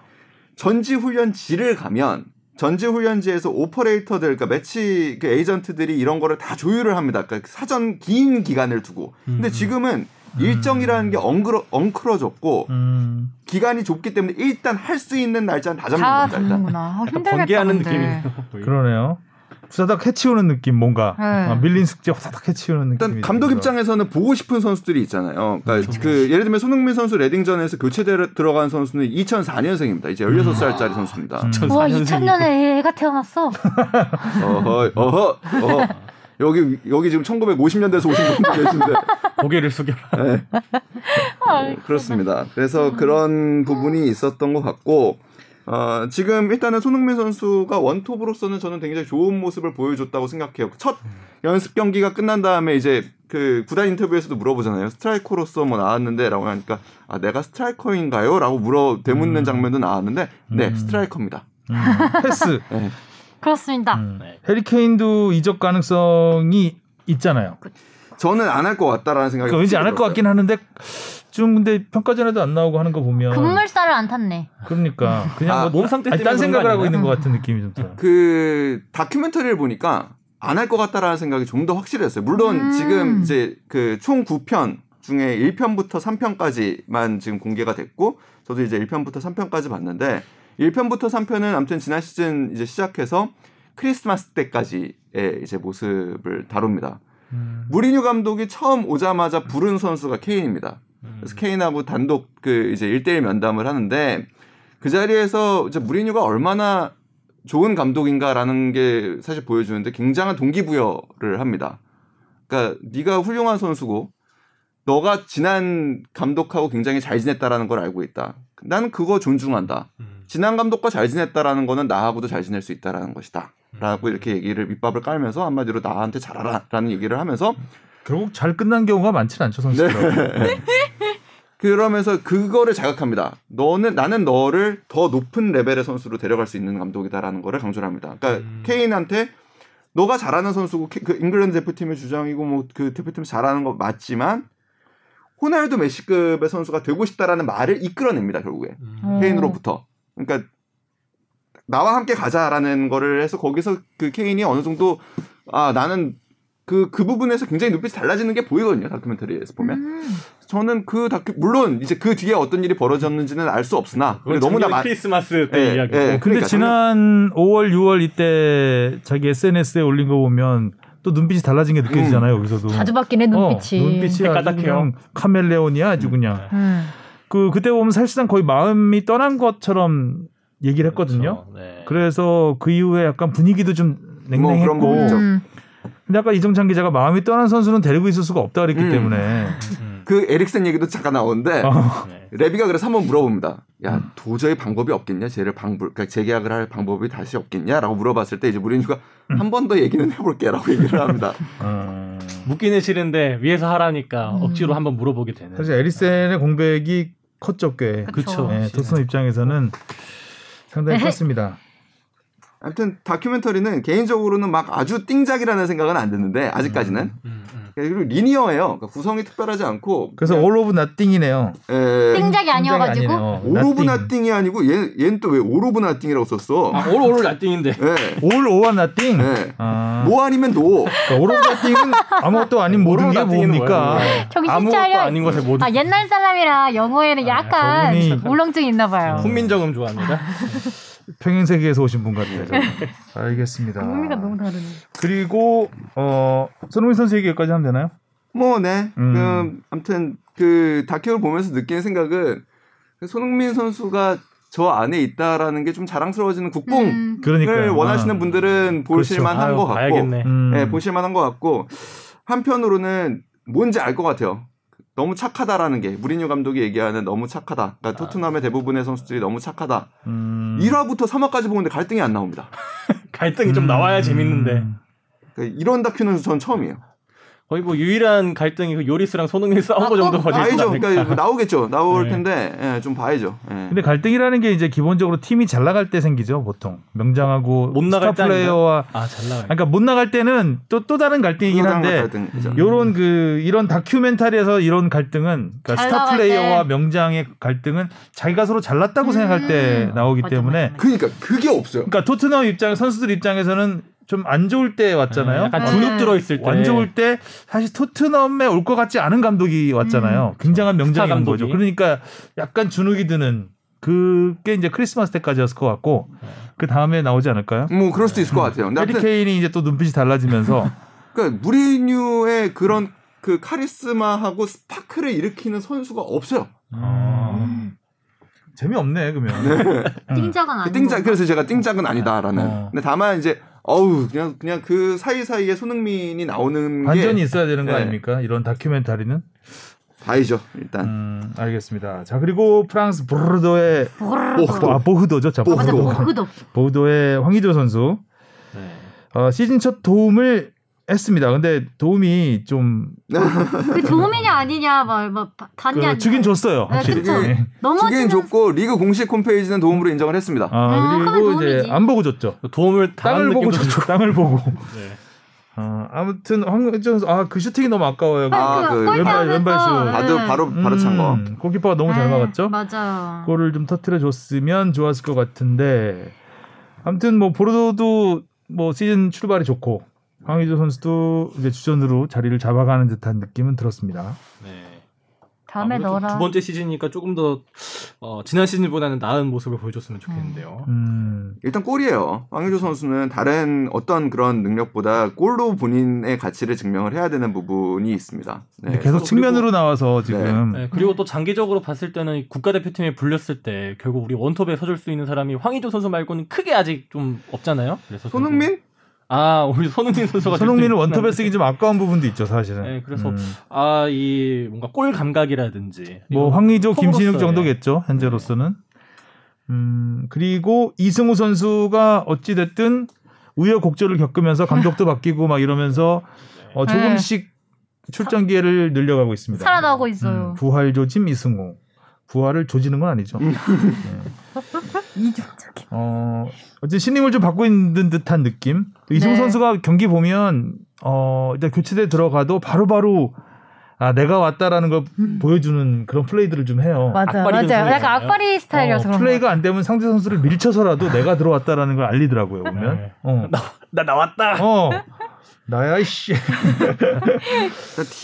S4: 전지 훈련지를 가면 전지 훈련지에서 오퍼레이터들 그러니까 매치 그 에이전트들이 이런 거를 다 조율을 합니다. 그러니까 사전 긴 기간을 두고. 근데
S3: 음.
S4: 지금은 일정이라는 게 엉그러, 엉클어졌고
S2: 음,
S4: 기간이 좁기 때문에 일단 할 수 있는 날짜는 다 잡는
S1: 다
S4: 겁니다.
S1: 잡는구나. 아, 힘들겠다.
S3: 번개하는
S1: 근데.
S3: 느낌이네요.
S2: 그러네요. 후다닥 해치우는 느낌 뭔가
S1: 네.
S2: 아, 밀린 숙제 후다닥 해치우는 느낌.
S4: 일단 감독 입장에서는 보고 싶은 선수들이 있잖아요. 그러니까 그 예를 들면 손흥민 선수 레딩전에서 교체 들어간 선수는 2004년생입니다. 이제 16살짜리 선수입니다.
S2: 음.
S1: 와
S3: 2004년생이고.
S1: 2000년에 애가 태어났어.
S4: 어허, 어허, 어허. 여기 여기 지금 1950년대에서 오신 분들 계신데
S3: 고개를 숙여라.
S4: 네. 네, 그렇습니다. 그래서 그런 부분이 있었던 것 같고 어, 지금 일단은 손흥민 선수가 원톱으로서는 저는 굉장히 좋은 모습을 보여줬다고 생각해요. 첫 연습 경기가 끝난 다음에 이제 그 구단 인터뷰에서도 물어보잖아요. 스트라이커로서 뭐 나왔는데라고 하니까 아 내가 스트라이커인가요?라고 물어 되묻는
S2: 음.
S4: 장면도 나왔는데 네
S2: 음.
S4: 스트라이커입니다.
S2: 음, 패스.
S4: 네.
S1: 그렇습니다.
S2: 음.
S3: 네.
S2: 해리케인도 이적 가능성이 있잖아요.
S4: 저는 안 할 것 같다라는 생각이
S2: 그러니까 왠지 안 할 것. 같긴 하는데 좀 근데 평가전에도 안 나오고 하는 거 보면
S1: 급물살을 안 탔네.
S2: 그러니까 그냥
S4: 아,
S2: 뭐
S3: 몸 상태 때문에
S2: 딴 생각을
S3: 거
S2: 하고? 있는 것 같은 느낌이 좀 들어요.
S4: 그 다큐멘터리를 보니까 안 할 것 같다라는 생각이 좀 더 확실했어요. 물론
S1: 음.
S4: 지금 이제 그 총 9편 중에 1편부터 3편까지만 지금 공개가 됐고 저도 이제 1편부터 3편까지 봤는데 1편부터 3편은 아무튼 지난 시즌 이제 시작해서 크리스마스 때까지의 이제 모습을 다룹니다.
S2: 음.
S4: 무리뉴 감독이 처음 오자마자 부른 선수가 케인입니다. 그래서 케인하고 단독 그 이제 1대1 면담을 하는데 그 자리에서 이제 무리뉴가 얼마나 좋은 감독인가라는 게 사실 보여주는데 굉장한 동기부여를 합니다. 그러니까 네가 훌륭한 선수고 너가 지난 감독하고 굉장히 잘 지냈다라는 걸 알고 있다. 나는 그거 존중한다.
S3: 음.
S4: 지난 감독과 잘 지냈다라는 거는 나하고도 잘 지낼 수 있다라는 것이다. 라고 이렇게 얘기를 밑밥을 깔면서 한마디로 나한테 잘하라라는 얘기를 하면서
S2: 결국 잘 끝난 경우가 많지는 않죠 선수들.
S4: 네. 그러면서 그거를 자각합니다. 너는 나는 너를 더 높은 레벨의 선수로 데려갈 수 있는 감독이다라는 거를 강조를 합니다. 그러니까
S3: 음.
S4: 케인한테 너가 잘하는 선수고 케- 그 잉글랜드 대표팀의 주장이고 뭐 그 대표팀 잘하는 거 맞지만 호날두 메시급의 선수가 되고 싶다라는 말을 이끌어냅니다 결국에
S3: 음.
S1: 어.
S4: 케인으로부터. 그러니까 나와 함께 가자라는 거를 해서 거기서 그 케인이 어느 정도 아 나는 그 그 부분에서 굉장히 눈빛이 달라지는 게 보이거든요 다큐멘터리에서 보면.
S1: 음.
S4: 저는 그 다큐 물론 이제 그 뒤에 어떤 일이 벌어졌는지는 알 수 없으나
S3: 그건
S4: 너무나 많
S3: 크리스마스 때
S4: 예,
S3: 이야기고.
S4: 예.
S2: 근데
S4: 그러니까
S2: 지난 5월, 6월 이때 자기 SNS에 올린 거 보면 또 눈빛이 달라진 게 느껴지잖아요 여기서도.
S1: 자주 바뀌네 눈빛이.
S2: 어, 눈빛이. 그냥 카멜레온이야 아주 그냥.
S1: 음.
S2: 그 그때 보면 사실상 거의 마음이 떠난 것처럼 얘기를 했거든요.
S3: 그렇죠. 네.
S2: 그래서 그 이후에 약간 분위기도
S4: 좀뭐
S2: 냉랭했고.
S1: 음.
S2: 근데 아까 이정찬 기자가 마음이 떠난 선수는 데리고 있을 수가 없다 그랬기
S4: 음.
S2: 때문에.
S3: 음.
S4: 그 에릭센 얘기도 잠깐 나오는데
S2: 어,
S3: 네.
S4: 레비가 그래서 한번 물어봅니다. 야
S2: 음.
S4: 도저히 방법이 없겠냐? 쟤를 방불 그러니까 재계약을 할 방법이 다시 없겠냐?라고 물어봤을 때 이제 무리뉴가
S2: 음.
S4: 한번 더 얘기는 해볼게라고 얘기를 합니다.
S2: 어.
S3: 묻기는 싫은데 위에서 하라니까
S1: 음.
S3: 억지로 한번 물어보게 되는.
S2: 사실 에리센의 공백이 컸죠 꽤.
S1: 그쵸.
S2: 네, 토트넘 입장에서는 상당히 컸습니다.
S4: 아무튼 다큐멘터리는 개인적으로는 막 아주 띵작이라는 생각은 안 드는데 아직까지는
S3: 음, 음.
S4: 그리고 linear예요. 그러니까 구성이 특별하지 않고
S2: 그래서 all of nothing이네요.
S4: 에,
S1: 띵작이 아니어가지고.
S4: all of nothing이 아니고 얘 얘는 또 왜 all of nothing이라고 썼어?
S3: 아, all or nothing인데.
S4: 예.
S2: all or nothing.
S4: 네.
S2: 아,
S4: 모 아니면 도.
S2: 그러니까 all of nothing은 아무것도 아닌 모든 all게
S3: of
S2: 뭡니까?
S3: 뭐야?
S1: 정신
S3: 아무것도
S1: 차려.
S3: 아닌 것에 모두.
S1: 아 옛날 사람이라 영어에는 약간
S2: 저분이-
S1: 울렁증이 있나 봐요.
S3: 훈민정음 좋아합니다.
S2: 평행 세계에서 오신 분 같아요. 알겠습니다.
S1: 의미가 너무 다르네.
S2: 그리고 어 손흥민 선수 얘기 여기까지 하면 되나요?
S4: 뭐, 네.
S2: 음.
S4: 그, 아무튼 그 다큐를 보면서 느끼는 생각은 그 손흥민 선수가 저 안에 있다라는 게 좀 자랑스러워지는 국뽕을
S1: 음.
S2: 그러니까요.
S4: 원하시는
S2: 아.
S4: 분들은 보실만한
S3: 아유,
S4: 것 같고,
S3: 봐야겠네.
S2: 음.
S4: 네, 보실만한 것 같고 한편으로는 뭔지 알 것 같아요. 너무 착하다라는 게 무리뉴 감독이 얘기하는 너무 착하다. 그러니까 토트넘의 대부분의 선수들이 너무 착하다.
S2: 음.
S4: 1화부터 3화까지 보는데 갈등이 안 나옵니다.
S3: 갈등이 좀
S2: 음.
S3: 나와야 재밌는데
S4: 그러니까 이런 다큐는 전 처음이에요.
S3: 거의 뭐 유일한 갈등이 그 요리스랑 손흥민 싸운
S1: 아,
S3: 거 정도
S1: 어,
S3: 거지
S4: 봐야죠. 그러니까 나오겠죠. 나올
S3: 네.
S4: 텐데 예, 좀 봐야죠. 예.
S2: 근데 갈등이라는 게 이제 기본적으로 팀이 잘 나갈 때 생기죠, 보통. 명장하고
S3: 못 나갈
S2: 스타
S3: 때
S2: 플레이어와
S3: 아잘 나가.
S2: 그러니까 못 나갈 때는 또 또 다른 갈등이긴 한데
S4: 갈등이죠.
S3: 음.
S2: 요런 그 이런 다큐멘터리에서 이런 갈등은 그러니까
S1: 잘
S2: 스타
S1: 나갈
S2: 플레이어와
S1: 때.
S2: 명장의 갈등은 자기가 서로 잘났다고
S1: 음.
S2: 생각할 때 나오기
S1: 맞아,
S2: 때문에
S1: 맞아.
S4: 그러니까 그게 없어요.
S2: 그러니까 토트넘 입장 선수들 입장에서는 좀 안 좋을 때 왔잖아요.
S3: 네, 약간
S1: 네.
S3: 주눅 들어 있을 때
S2: 안 좋을 때 사실 토트넘에 올 것 같지 않은 감독이 왔잖아요. 굉장한 명장인
S3: 스타
S2: 거죠. 그러니까 약간 주눅이 드는 그게 이제 크리스마스 때까지였을 것 같고 그 다음에 나오지 않을까요?
S4: 뭐 그럴 수도 있을 것 같아요. 근데
S2: 해리
S4: 아무튼
S2: 케인이 이제 또 눈빛이 달라지면서
S4: 그러니까 무리뉴의 그런 그 카리스마하고 스파크를 일으키는 선수가 없어요.
S2: 아, 재미없네 그러면. 음.
S1: 띵작은
S4: 그
S1: 아닌
S4: 띵작? 그래서 제가 띵작은 아니다라는.
S2: 어.
S4: 근데 다만 이제 어우 그냥 그냥 그 사이 사이에 손흥민이 나오는
S2: 반전이
S4: 게
S2: 있어야 되는 거
S4: 네.
S2: 아닙니까? 이런 다큐멘터리는.
S4: 봐야죠 일단.
S2: 음, 알겠습니다. 자 그리고 프랑스 보르도의
S4: 보르도.
S2: 아 보흐도죠. 자,
S1: 아,
S4: 보흐도.
S1: 보흐도.
S2: 보흐도의 황희조 선수
S3: 네.
S2: 어, 시즌 첫 도움을 했습니다. 근데 도움이 좀
S1: 그 도움이냐 아니냐 막, 막 봤냐
S2: 그. 주긴 줬어요.
S1: 네,
S2: 확실히. 네.
S1: 넘어지는
S4: 주긴 줬고 리그 공식 홈페이지는 도움으로 인정을 했습니다.
S2: 아,
S1: 음,
S2: 그리고 이제. 안 보고 줬죠.
S3: 도움을
S2: 땅을 보고 줬죠. 땅을 보고.
S3: 네.
S2: 어, 아무튼 선수 아그 슈팅이 너무 아까워요.
S4: 아,
S1: 아, 그그
S2: 왼발- 왼발 슛.
S4: 바로 바로 바로 찬 거.
S2: 음, 골키퍼가 너무 잘 막았죠.
S1: 맞아요.
S2: 골을 좀 터트려 줬으면 좋았을 것 같은데 아무튼 뭐 보르도도 뭐 시즌 출발이 좋고 황희조 선수도 이제 주전으로 자리를 잡아가는 듯한 느낌은 들었습니다.
S3: 네.
S1: 다음에 넣어라.
S3: 두 번째 시즌이니까 조금 더 어, 지난 시즌보다는 나은 모습을 보여줬으면 좋겠는데요.
S2: 음,
S4: 일단 골이에요. 황의조 선수는 다른 어떤 그런 능력보다 골로 본인의 가치를 증명을 해야 되는 부분이 있습니다. 네.
S2: 계속 측면으로 나와서 지금
S3: 네, 그리고 또 장기적으로 봤을 때는 이 국가대표팀에 불렸을 때 결국 우리 원톱에 서줄 수 있는 사람이 황희조 선수 말고는 크게 아직 좀 없잖아요. 그래서
S4: 손흥민?
S3: 아 우리 손흥민 선수가 있긴
S2: 원톱에. 쓰기 좀 아까운 부분도 있죠, 사실은.
S3: 네, 그래서
S2: 음.
S3: 아 이 뭔가 골 감각이라든지
S2: 뭐 황의조, 김신욱
S3: 폼으로서의-
S2: 정도겠죠, 현재로서는. 음, 그리고 이승우 선수가 어찌 됐든 우여곡절을 겪으면서 감독도 바뀌고 막 이러면서 어, 조금씩 출전 기회를 늘려가고 있습니다.
S1: 살아나고 있어요.
S2: 음, 부활 조짐 이승우. 부활을 조지는 건 아니죠. 네.
S1: 이중적인.
S2: 어, 어쨌든 신임을 좀 받고 있는 듯한 느낌. 또 이승우
S1: 네.
S2: 선수가 경기 보면 어, 일단 교체돼 들어가도 바로 바로 아, 내가 왔다라는 걸 보여주는 그런 플레이들을 좀 해요.
S1: 맞아,
S3: 악바리
S1: 맞아요.
S3: 선수예요.
S1: 약간 악바리 스타일이라서
S2: 어, 플레이가 안 되면 상대 선수를 밀쳐서라도 내가 들어왔다라는 걸 알리더라고요 보면.
S3: 네.
S2: 어,
S3: 나 나왔다.
S2: 어, 나야 이씨.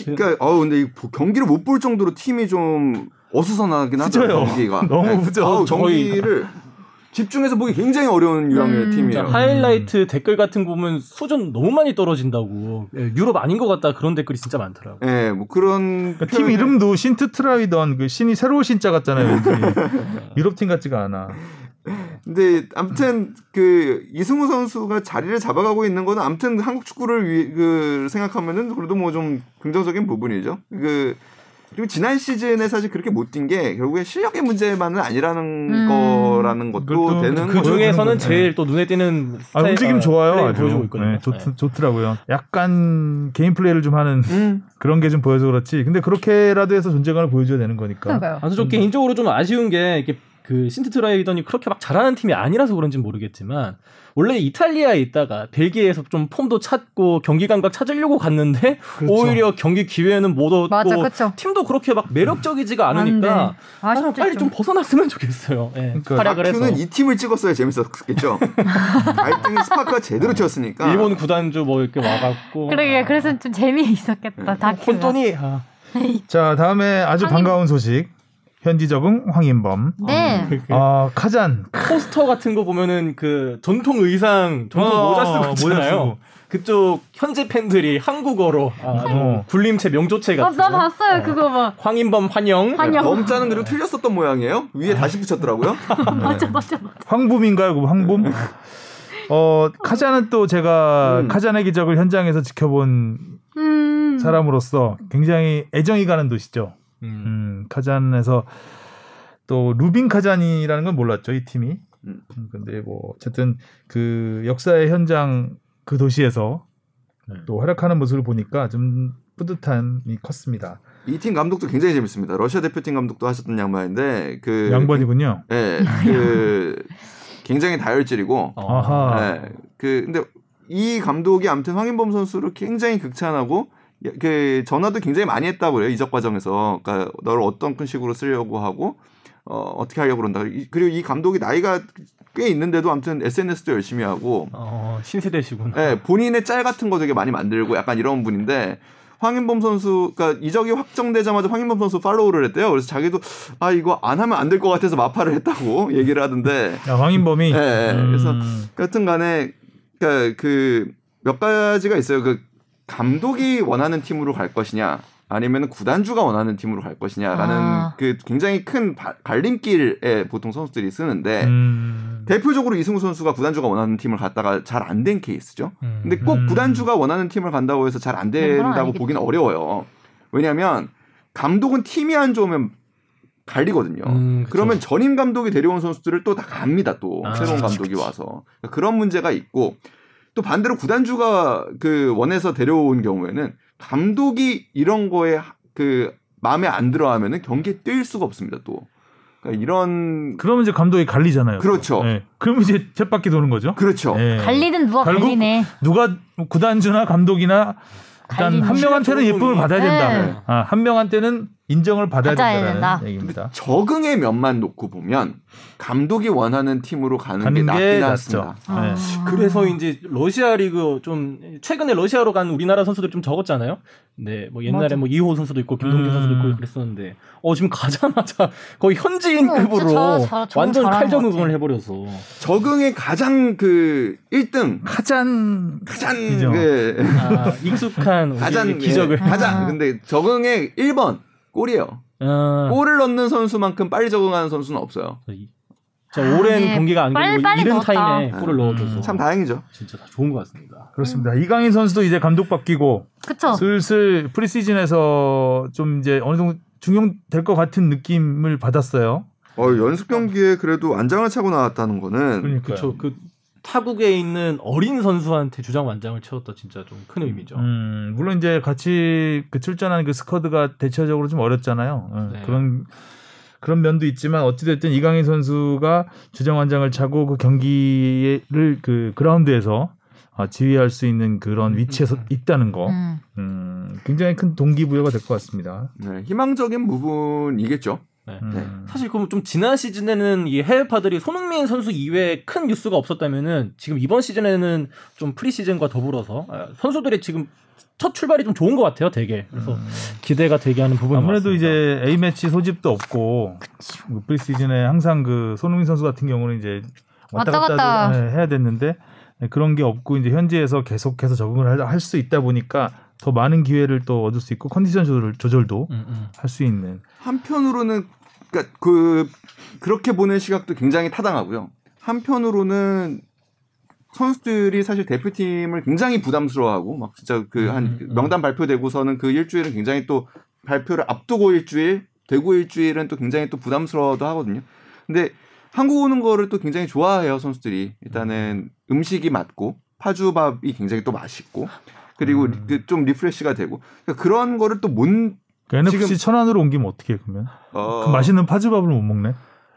S4: 그러니까, 어 근데 경기를 못 볼 정도로 팀이 좀 어수선하긴 하죠. 경기가.
S2: 너무 후져.
S4: 어우,
S3: 거의-
S4: 경기를 집중해서 보기 굉장히 어려운 유형의
S1: 음.
S4: 팀이에요.
S3: 하이라이트 댓글 같은 거 보면 수준 너무 많이 떨어진다고 예, 유럽 아닌 것 같다 그런 댓글이 진짜 많더라고.
S4: 예, 뭐 그런
S2: 그러니까 팀 이름도 신트 트라이던 그 신이 새로 올 신자 같잖아요. 유럽 팀 같지가 않아.
S4: 근데 아무튼 그 이승우 선수가 자리를 잡아가고 있는 거는 아무튼 한국 축구를 위, 그 생각하면은 그래도 뭐 좀 긍정적인 부분이죠. 그 그리고 지난 시즌에 사실 그렇게 못 뛴 게 결국에 실력의 문제만은 아니라는
S1: 음.
S4: 거라는 것도 되는
S3: 그
S4: 거죠.
S3: 중에서는
S2: 보여주는
S3: 제일 또 눈에 띄는
S2: 아, 움직임
S3: 아,
S2: 좋아요. 아주.
S3: 보여주고 있거든요.
S2: 네, 좋,
S3: 네.
S2: 좋더라고요. 약간 개인 플레이를 좀 하는
S4: 음.
S2: 그런 게 좀 보여서 그렇지. 근데 그렇게라도 해서 존재감을 보여줘야 되는 거니까.
S1: 그러니까요.
S3: 아, 저 개인적으로 좀 아쉬운 게 이게 그 신트 트라이던이 그렇게 막 잘하는 팀이 아니라서 그런지 는 모르겠지만 원래 이탈리아에 있다가 벨기에에서 좀 폼도 찾고 경기 감각 찾으려고 갔는데
S2: 그렇죠.
S3: 오히려 경기 기회는 못 얻고
S1: 맞아, 그쵸.
S3: 팀도 그렇게 막 매력적이지가
S1: 안
S3: 않으니까
S1: 아,
S3: 빨리
S1: 좀.
S3: 좀 벗어났으면 좋겠어요. 예,
S2: 그러니까
S3: 활약을 해서
S4: 이 팀을 찍었어야 재밌었겠죠. 알등이 스파크가 제대로 튀었으니까.
S3: 일본 구단주 뭐 이렇게 와갖고
S1: 그러게 그래서 좀 재미있었겠다. 다큐가.
S3: 혼돈이 아,
S2: 자, 다음에 아주
S1: 황인-
S2: 반가운 소식. 현지 적응 황인범.
S1: 네.
S2: 아, 카잔.
S3: 포스터 같은 거 보면은 그 전통 의상, 전통
S2: 어,
S3: 모자 쓰고
S2: 모자
S3: 있잖아요.
S2: 쓰고.
S3: 그쪽 현재 팬들이 한국어로 아,
S2: 어.
S3: 굴림체 명조체
S1: 아,
S3: 같은
S1: 나 봤어요 그거 막.
S3: 황인범 환영
S1: 환영.
S4: 범자는 그리고 틀렸었던 모양이에요. 위에 다시 붙였더라고요.
S1: 맞아 맞아 맞아.
S2: 황붐인가요? 그 황붐? 어 카자는 또 제가
S4: 음.
S2: 카자네 기적을 현장에서 지켜본
S1: 음.
S2: 사람으로서 굉장히 애정이 가는 도시죠.
S3: 음.
S2: 음, 카잔에서 또 루빈 카잔이라는 건 몰랐죠 이 팀이.
S4: 음.
S2: 음, 근데 뭐 어쨌든 그 역사의 현장 그 도시에서
S3: 네.
S2: 또 활약하는 모습을 보니까 좀 뿌듯함이 컸습니다.
S4: 이 팀 감독도 굉장히 재밌습니다. 러시아 대표팀 감독도 하셨던 양반인데 그
S2: 양반이군요.
S4: 예, 그 굉장히 다혈질이고
S3: 어.
S2: 아하.
S4: 네. 그 근데 이 감독이 아무튼 황인범 선수를 굉장히 극찬하고 그 전화도 굉장히 많이 했다고 그래요 이적 과정에서 그러니까 너를 어떤 식으로 쓰려고 하고 어, 어떻게 하려고 그런다 이- 그리고 이 감독이 나이가 꽤 있는데도 아무튼 SNS도 열심히 하고
S3: 어, 신세대시구나.
S4: 예, 본인의 짤 같은 거 되게 많이 만들고 약간 이런 분인데 황인범 선수, 그러니까 이적이 확정되자마자 황인범 선수 팔로우를 했대요. 그래서 자기도 아 이거 안 하면 안 될 것 같아서 마파를 했다고 얘기를 하던데
S2: 야, 황인범이.
S4: 예, 예.
S2: 음,
S4: 그래서 여튼간에 그러니까 그 몇 가지가 있어요. 그 감독이 원하는 팀으로 갈 것이냐. 아니면 구단주가 원하는 팀으로 갈 것이냐라는
S1: 아.
S4: 그 굉장히 큰 바- 갈림길에 보통 선수들이 쓰는데
S2: 음,
S4: 대표적으로 이승우 선수가 구단주가 원하는 팀을 갔다가 잘 안 된 케이스죠.
S3: 음.
S4: 근데 꼭
S2: 음.
S4: 구단주가 원하는 팀을 간다고 해서 잘안
S1: 그건
S4: 된다고. 보기는 어려워요. 왜냐하면 감독은 팀이 안 좋으면 갈리거든요.
S3: 음.
S4: 그러면 전임 감독이 데려온 선수들을 또 다 갑니다. 또
S3: 아,
S4: 새로운 감독이 와서 그런 문제가 있고 또 반대로 구단주가 그 원해서 데려온 경우에는 감독이 이런 거에 그 마음에 안 들어 하면은 경기에 뛸 수가 없습니다. 또 그러니까 이런
S2: 그러면 이제 감독이 갈리잖아요.
S4: 그렇죠.
S2: 예. 그러면 이제 쳇바퀴 도는 거죠.
S4: 그렇죠.
S2: 예.
S1: 갈리든 누가
S2: 결국
S1: 갈리네.
S2: 누가 구단주나 감독이나 일단 한 명한테는 예쁨을 받아야 된다.
S1: 네.
S2: 아, 한 명한테는 인정을 받아야
S1: 받아야
S2: 된다는
S1: 된다.
S2: 얘기입니다.
S4: 적응의 면만 놓고 보면 감독이 원하는 팀으로 가는, 게
S2: 가는
S4: 낫긴
S2: 게
S4: 낫습니다.
S1: 아.
S2: 네.
S3: 그래서 이제 러시아 리그 좀 최근에 러시아로 간 우리나라 선수들이 좀 적었잖아요. 네, 뭐 옛날에
S1: 맞아.
S3: 뭐 이호 선수도 있고 김동준
S2: 음.
S3: 선수도 있고 그랬었는데, 어 지금 가자마자 거의 현지인급으로
S1: 잘- 정말
S3: 완전 칼적응을
S1: 것
S3: 해버려서.
S4: 적응의 가장 그 1등
S2: 카잔
S4: 가장
S2: 이죠.
S4: 그
S3: 아, 익숙한
S4: 가장
S3: 기적을.
S4: 예, 가장
S1: 아.
S4: 근데 적응의 1번 골이에요.
S3: 아,
S4: 골을 넣는 선수만큼 빨리 적응하는 선수는 없어요.
S3: 저
S1: 아,
S3: 오랜
S1: 네.
S3: 경기가
S1: 빨리-
S3: 안기고
S1: 빨리
S3: 이른
S1: 넣었다.
S3: 타임에 골을 넣어줘서
S2: 음,
S4: 참 다행이죠.
S3: 진짜 다 좋은 것 같습니다.
S2: 그렇습니다. 이강인 선수도 이제 감독 바뀌고
S1: 그쵸.
S2: 슬슬 프리시즌에서 좀 이제 어느 정도 중용될 것 같은 느낌을 받았어요.
S4: 어, 연습 경기에 그래도 안장을 차고 나왔다는 거는
S2: 그러니까
S3: 그렇죠. 그 타국에 있는 어린 선수한테 주장 완장을 채웠다 진짜 좀 큰 의미죠.
S2: 음, 물론 이제 같이 그 출전하는 그 스쿼드가 대체적으로 좀 어렵잖아요. 어,
S3: 네.
S2: 그런 그런 면도 있지만 어찌됐든 이강인 선수가 주장 완장을 차고 그 경기를 그 그라운드에서 아, 지휘할 수 있는 그런 위치에 서 있다는 거,
S1: 음.
S2: 음, 굉장히 큰 동기부여가 될 것 같습니다.
S4: 네, 희망적인 부분이겠죠.
S3: 네.
S2: 음.
S3: 사실 그럼 좀 지난 시즌에는 이 해외파들이 손흥민 선수 이외에 큰 뉴스가 없었다면은 지금 이번 시즌에는 좀 프리시즌과 더불어서 아, 선수들이 지금 첫 출발이 좀 좋은 것 같아요, 되게. 그래서 기대가 되게 하는 부분이
S2: 아무래도
S3: 많습니다.
S2: 이제 A 매치 소집도 없고 그 프리시즌에 항상 그 손흥민 선수 같은 경우는 이제 왔다
S1: 왔다
S2: 갔다
S1: 갔다.
S2: 해야 됐는데 네, 그런 게 없고 이제 현지에서 계속해서 적응을 할 수 있다 보니까 더 많은 기회를 또 얻을 수 있고 컨디션 조절, 조절 도
S3: 음, 음.
S2: 할수 있는
S4: 한편으로는 그러니까 그 그렇게 보는 시각도 굉장히 타당하고요. 한편으로는 선수들이 사실 대표팀을 굉장히 부담스러워하고 막 진짜 그한
S3: 음, 음.
S4: 명단 발표되고서는 그 일주일은 굉장히 또 발표를 앞두고 일주일 되고 일주일은 또 굉장히 또 부담스러워도 하거든요. 근데 한국 오는 거를 또 굉장히 좋아해요 선수들이 일단은 음식이 맞고 파주밥이 굉장히 또 맛있고 그리고
S2: 음.
S4: 그좀 refresh가 되고 그러니까 그런 거를 또못
S2: 그 NFC
S4: 지금-
S2: 천안으로 옮기면 어떻게 해 그러면
S4: 어,
S2: 그 맛있는 파주밥을 못 먹네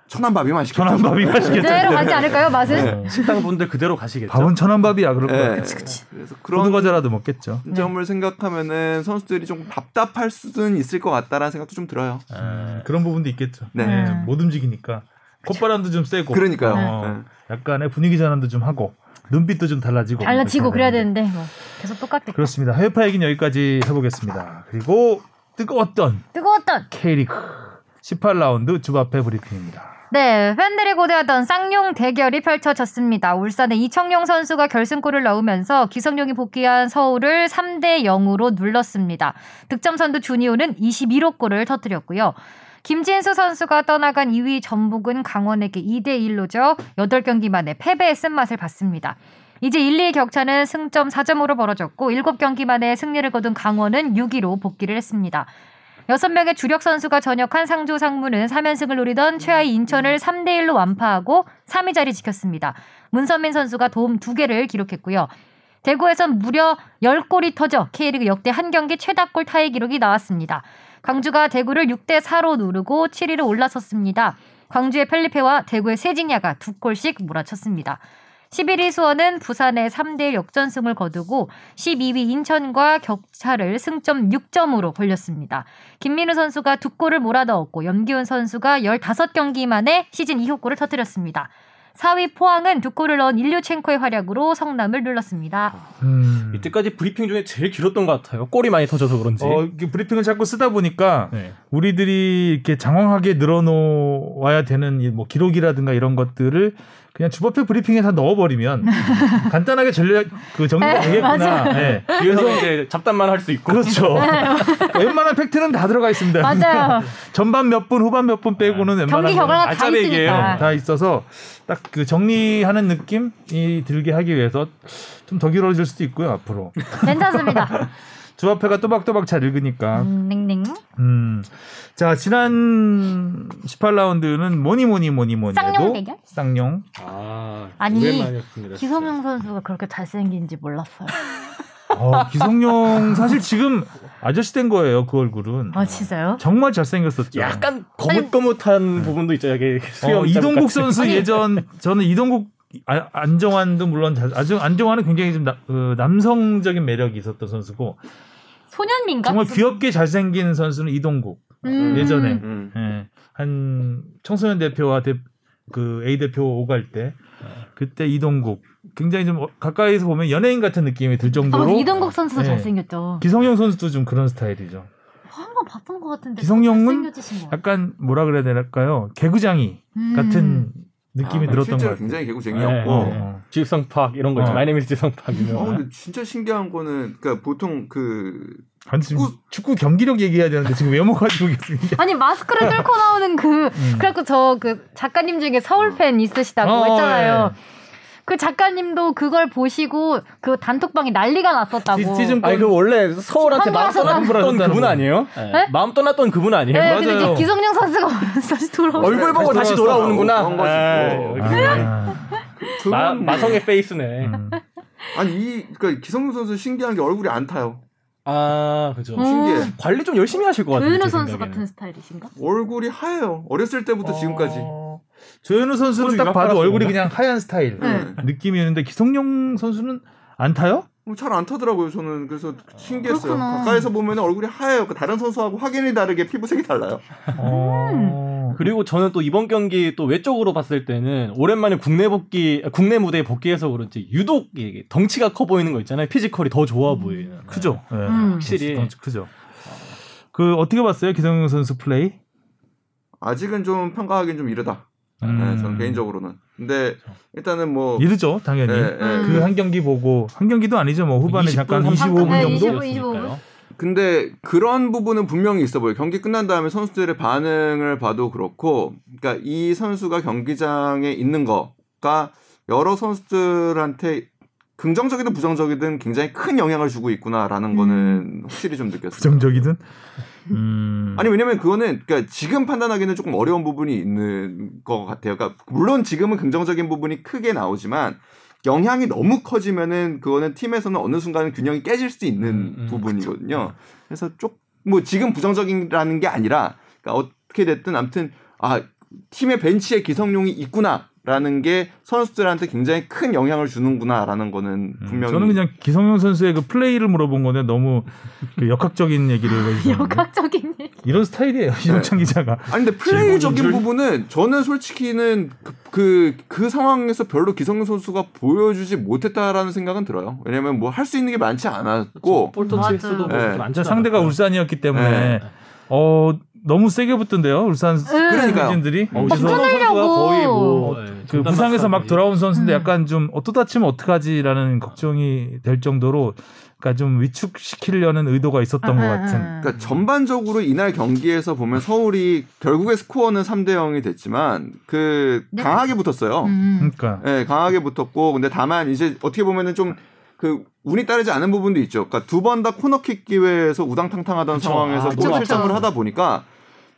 S4: 천안밥이 맛있겠죠.
S2: 천안밥이 맛있겠다
S1: 그대로 가지 않을까요, 맛은?
S4: 네.
S3: 식당 분들 그대로 가시겠죠.
S2: 밥은 천안밥이야 그럴
S4: 네.
S2: 거야
S4: 그래서 그런
S2: 호두 과자라도 먹겠죠
S4: 점을 생각하면은 선수들이 좀 답답할 수는 있을 것 같다라는 생각도 좀 들어요.
S2: 음, 그런 부분도 있겠죠
S4: 네.
S2: 네,
S1: 음.
S2: 못 움직이니까 콧바람도 좀 세고
S4: 그러니까요.
S2: 어,
S4: 네.
S2: 약간의 분위기 전환도 좀 하고 눈빛도 좀 달라지고 그렇게
S1: 그래야
S2: 되는데.
S1: 되는데 뭐 계속 똑같겠다.
S2: 그렇습니다. 해외파 얘기는 여기까지 해보겠습니다. 그리고 뜨거웠던
S1: 뜨거웠던
S2: K리그 18라운드 주바페 브리핑입니다.
S1: 네, 팬들이 고대하던 쌍용 대결이 펼쳐졌습니다. 울산의 이청용 선수가 결승골을 넣으면서 기성용이 복귀한 서울을 3대 0으로 눌렀습니다. 득점 선두 주니오는 21호 골을 터뜨렸고요. 김진수 선수가 떠나간 2위 전북은 강원에게 2대 1로죠. 8경기 만에 패배의 쓴맛을 봤습니다. 이제 1, 2의 격차는 승점 4점으로 벌어졌고 7경기 만에 승리를 거둔 강원은 6위로 복귀를 했습니다. 6명의 주력 선수가 전역한 상조 상무는 3연승을 노리던 최하위 인천을 3대 1로 완파하고 3위 자리 지켰습니다. 문선민 선수가 도움 2개를 기록했고요. 대구에선 무려 10골이 터져 K리그 역대 한 경기 최다골 타의 기록이 나왔습니다. 광주가 대구를 6대 4로 누르고 7위로 올라섰습니다. 광주의 펠리페와 대구의 세징야가 두 골씩 몰아쳤습니다. 11위 수원은 부산의 3대1 역전승을 거두고 12위 인천과 격차를 승점 6점으로 벌렸습니다. 김민우 선수가 두 골을 몰아넣었고 염기훈 선수가 15경기 만에 시즌 2호 골을 터뜨렸습니다. 4위 포항은 두 골을 넣은 일류첸코의 활약으로 성남을 눌렀습니다.
S2: 음.
S3: 이때까지 브리핑 중에 제일 길었던 것 같아요. 골이 많이 터져서 그런지.
S2: 어, 브리핑을 자꾸 쓰다 보니까
S3: 네.
S2: 우리들이 이렇게 장황하게 늘어놓아야 되는 이뭐 기록이라든가 이런 것들을 그냥 주법회 브리핑에 다 넣어버리면 간단하게 전략 그 정리가 되겠구나. 네.
S3: 뒤에서 이제 잡담만 할 수 있고.
S2: 그렇죠. 웬만한 팩트는 다 들어가 있습니다.
S1: 맞아요.
S2: 전반 몇 분, 후반 몇 분 빼고는 웬만한
S1: 경기 결과가 다. 있으니까.
S2: 다 있어서 딱 그 정리하는 느낌이 들게 하기 위해서 좀 더 길어질 수도 있고요 앞으로
S1: 괜찮습니다.
S2: 주합회가 또박또박 잘 읽으니까
S1: 음, 닝닝.
S2: 음. 자, 지난 18라운드는 뭐니 뭐니 뭐니 뭐니
S1: 쌍용
S2: 해도
S1: 대결?
S2: 쌍용.
S3: 아,
S1: 아니. 기성용 선수가 그렇게 잘생긴지 몰랐어요.
S2: 어, 기성용 사실 지금 아저씨 된 거예요, 그 얼굴은.
S1: 아 진짜요?
S2: 정말 잘생겼었죠.
S3: 약간 거뭇거뭇한 부분도 있죠. 여기 수영
S2: 어, 이동국 선수
S1: 아니.
S2: 예전 저는 이동국 아, 안정환도 물론 잘, 아주 안정환은 굉장히 좀 나- 그 남성적인 매력이 있었던 선수고
S1: 소년민가?
S2: 정말 귀엽게 잘생긴 선수는 이동국
S1: 음.
S2: 예전에
S4: 음.
S2: 예, 한 청소년 대표와 대, 그 A 대표 오갈 때 그때 이동국 굉장히 좀 어- 가까이서 보면 연예인 같은 느낌이 들
S1: 아,
S2: 정도로
S1: 맞아. 이동국 선수도
S2: 네.
S1: 잘생겼죠.
S2: 기성용 선수도 좀 그런 스타일이죠.
S1: 한번 봤던 것 같은데.
S2: 기성용은. 약간 뭐라 그래야 될까요? 개구장이
S1: 음.
S2: 같은 느낌이
S4: 아,
S2: 들었던 것
S4: 실제로
S2: 같아요.
S4: 굉장히
S3: 네,
S4: 개구쟁이였고
S2: 어.
S3: 지성팍 이런 거 있죠.
S2: 어.
S3: 마이네미스 지성팍
S4: 어,
S3: 유명한.
S4: 근데 진짜 신기한 거는 그러니까 보통 그
S2: 아니, 지금
S4: 축구-
S2: 축구 경기력 얘기해야 되는데 지금 외모 가지고 계속
S1: 아니 마스크를 뚫고 나오는 그
S2: 음.
S1: 그래갖고 저 그 작가님 중에 서울 팬 있으시다고
S2: 어,
S1: 했잖아요.
S2: 예.
S1: 그 작가님도 그걸 보시고 그 단톡방에 난리가 났었다고.
S2: 시- 시즌
S3: 아니 그 원래 서울한테 마음. 떠났던 그분
S2: 분.
S3: 아니에요?
S1: 네?
S3: 마음 떠났던 그분 아니에요?
S1: 네, 근데 이제
S2: 맞아요.
S1: 기성용 선수가 다시 돌아오.
S3: 얼굴 보고 다시 돌아오는구나.
S4: 그런 거지,
S3: 에이,
S4: 뭐.
S2: 아,
S3: 마,
S4: 그건-
S3: 마성의 페이스네.
S2: 음.
S4: 아니 이 그러니까 기성용 선수 신기한 게 얼굴이 안 타요.
S3: 아 그죠.
S1: 음.
S4: 신기해.
S3: 관리 좀 열심히 하실 것 같아요. 제
S1: 선수. 같은 스타일이신가?
S4: 얼굴이 하얘요. 어렸을 때부터 지금까지.
S2: 어, 조현우 선수는 딱 봐도 얼굴이. 그냥 하얀 스타일
S1: 네.
S2: 느낌이 있는데 기성용 선수는 안 타요?
S4: 잘 안 타더라고요. 저는 그래서 신기했어요.
S1: 그렇구나.
S4: 가까이서 보면 얼굴이 하얘요. 그 다른 선수하고 확연히 다르게 피부색이 달라요.
S2: 어.
S3: 그리고 저는 또 이번 경기 또 외적으로 봤을 때는 오랜만에 국내 복귀 국내 무대에 복귀해서 그런지 유독 이게 덩치가 커 보이는 거 있잖아요. 피지컬이 더 좋아 보이는.
S2: 크죠. 네.
S1: 음.
S3: 확실히.
S2: 덩치 크죠. 그 어떻게 봤어요, 기성용 선수 플레이?
S4: 아직은 좀 평가하기는 좀 이르다.
S2: 음.
S4: 네, 저는 개인적으로는. 근데 일단은 뭐
S2: 이르죠, 당연히.
S4: 예, 예.
S1: 음.
S2: 그한 경기 보고 한 경기도 아니죠, 뭐 후반에
S3: 20분,
S2: 잠깐
S3: 30분
S2: 25분
S1: 네,
S2: 정도.
S1: 25, 25.
S4: 근데 그런 부분은 분명히 있어 보여요. 경기 끝난 다음에 선수들의 반응을 봐도 그렇고, 그러니까 이 선수가 경기장에 있는 거가 여러 선수들한테 긍정적이든 부정적이든 굉장히 큰 영향을 주고 있구나라는 거는 확실히 좀 느꼈어요.
S2: 부정적이든. 음.
S4: 아니 왜냐면 그거는 그러니까 지금 판단하기는 조금 어려운 부분이 있는 것 같아요. 그러니까 물론 지금은 긍정적인 부분이 크게 나오지만 영향이 너무 커지면은 그거는 팀에서는 어느 순간은 균형이 깨질 수 있는
S3: 음, 음,
S4: 부분이거든요. 그래서 쪽 뭐 지금 부정적이라는 게 아니라 그러니까 어떻게 됐든 아무튼 아 팀의 벤치에 기성용이 있구나 라는 게 선수들한테 굉장히 큰 영향을 주는구나라는 거는
S2: 음,
S4: 분명히
S2: 저는 그냥 기성용 선수의 그 플레이를 물어본 건데 너무 그 역학적인 얘기를
S1: 역학적인 일.
S2: 이런 스타일이에요 이정찬 기자가
S4: 아니 근데 플레이적인 부분은 저는 솔직히는 그, 그, 그 상황에서 별로 기성용 선수가 보여주지 못했다라는 생각은 들어요. 왜냐면 뭐 할 수 있는 게 많지 않았고
S3: 볼터치
S1: 맞아요.
S3: 횟수도
S4: 네.
S3: 뭐 많지
S2: 진짜 상대가 울산이었기 때문에
S4: 네.
S2: 어 너무 세게 붙던데요. 울산.
S3: 어,
S2: 그래서
S3: 신선호 선수가
S1: 끊으려고.
S3: 거의 뭐 예,
S2: 그
S3: 전담
S2: 부상에서 막. 돌아온 선수인데
S1: 음.
S2: 약간 좀 어, 또 다치면 어떡하지라는 걱정이 될 정도로 그러니까 좀 위축시키려는 의도가 있었던 것
S1: 음,
S2: 같은.
S1: 음.
S4: 그러니까 전반적으로 이날 경기에서 보면 서울이 결국에 스코어는 3대 0이 됐지만 그
S1: 네.
S4: 강하게 붙었어요.
S1: 음.
S2: 그러니까
S4: 네, 강하게 붙었고 근데 다만 이제 어떻게 보면은 좀그 운이 따르지 않은 부분도 있죠. 그러니까 두 번 다 코너킥 기회에서 우당탕탕하던
S3: 그쵸.
S4: 상황에서
S3: 아,
S4: 골
S1: 그쵸,
S4: 실점을
S1: 그쵸.
S4: 하다 보니까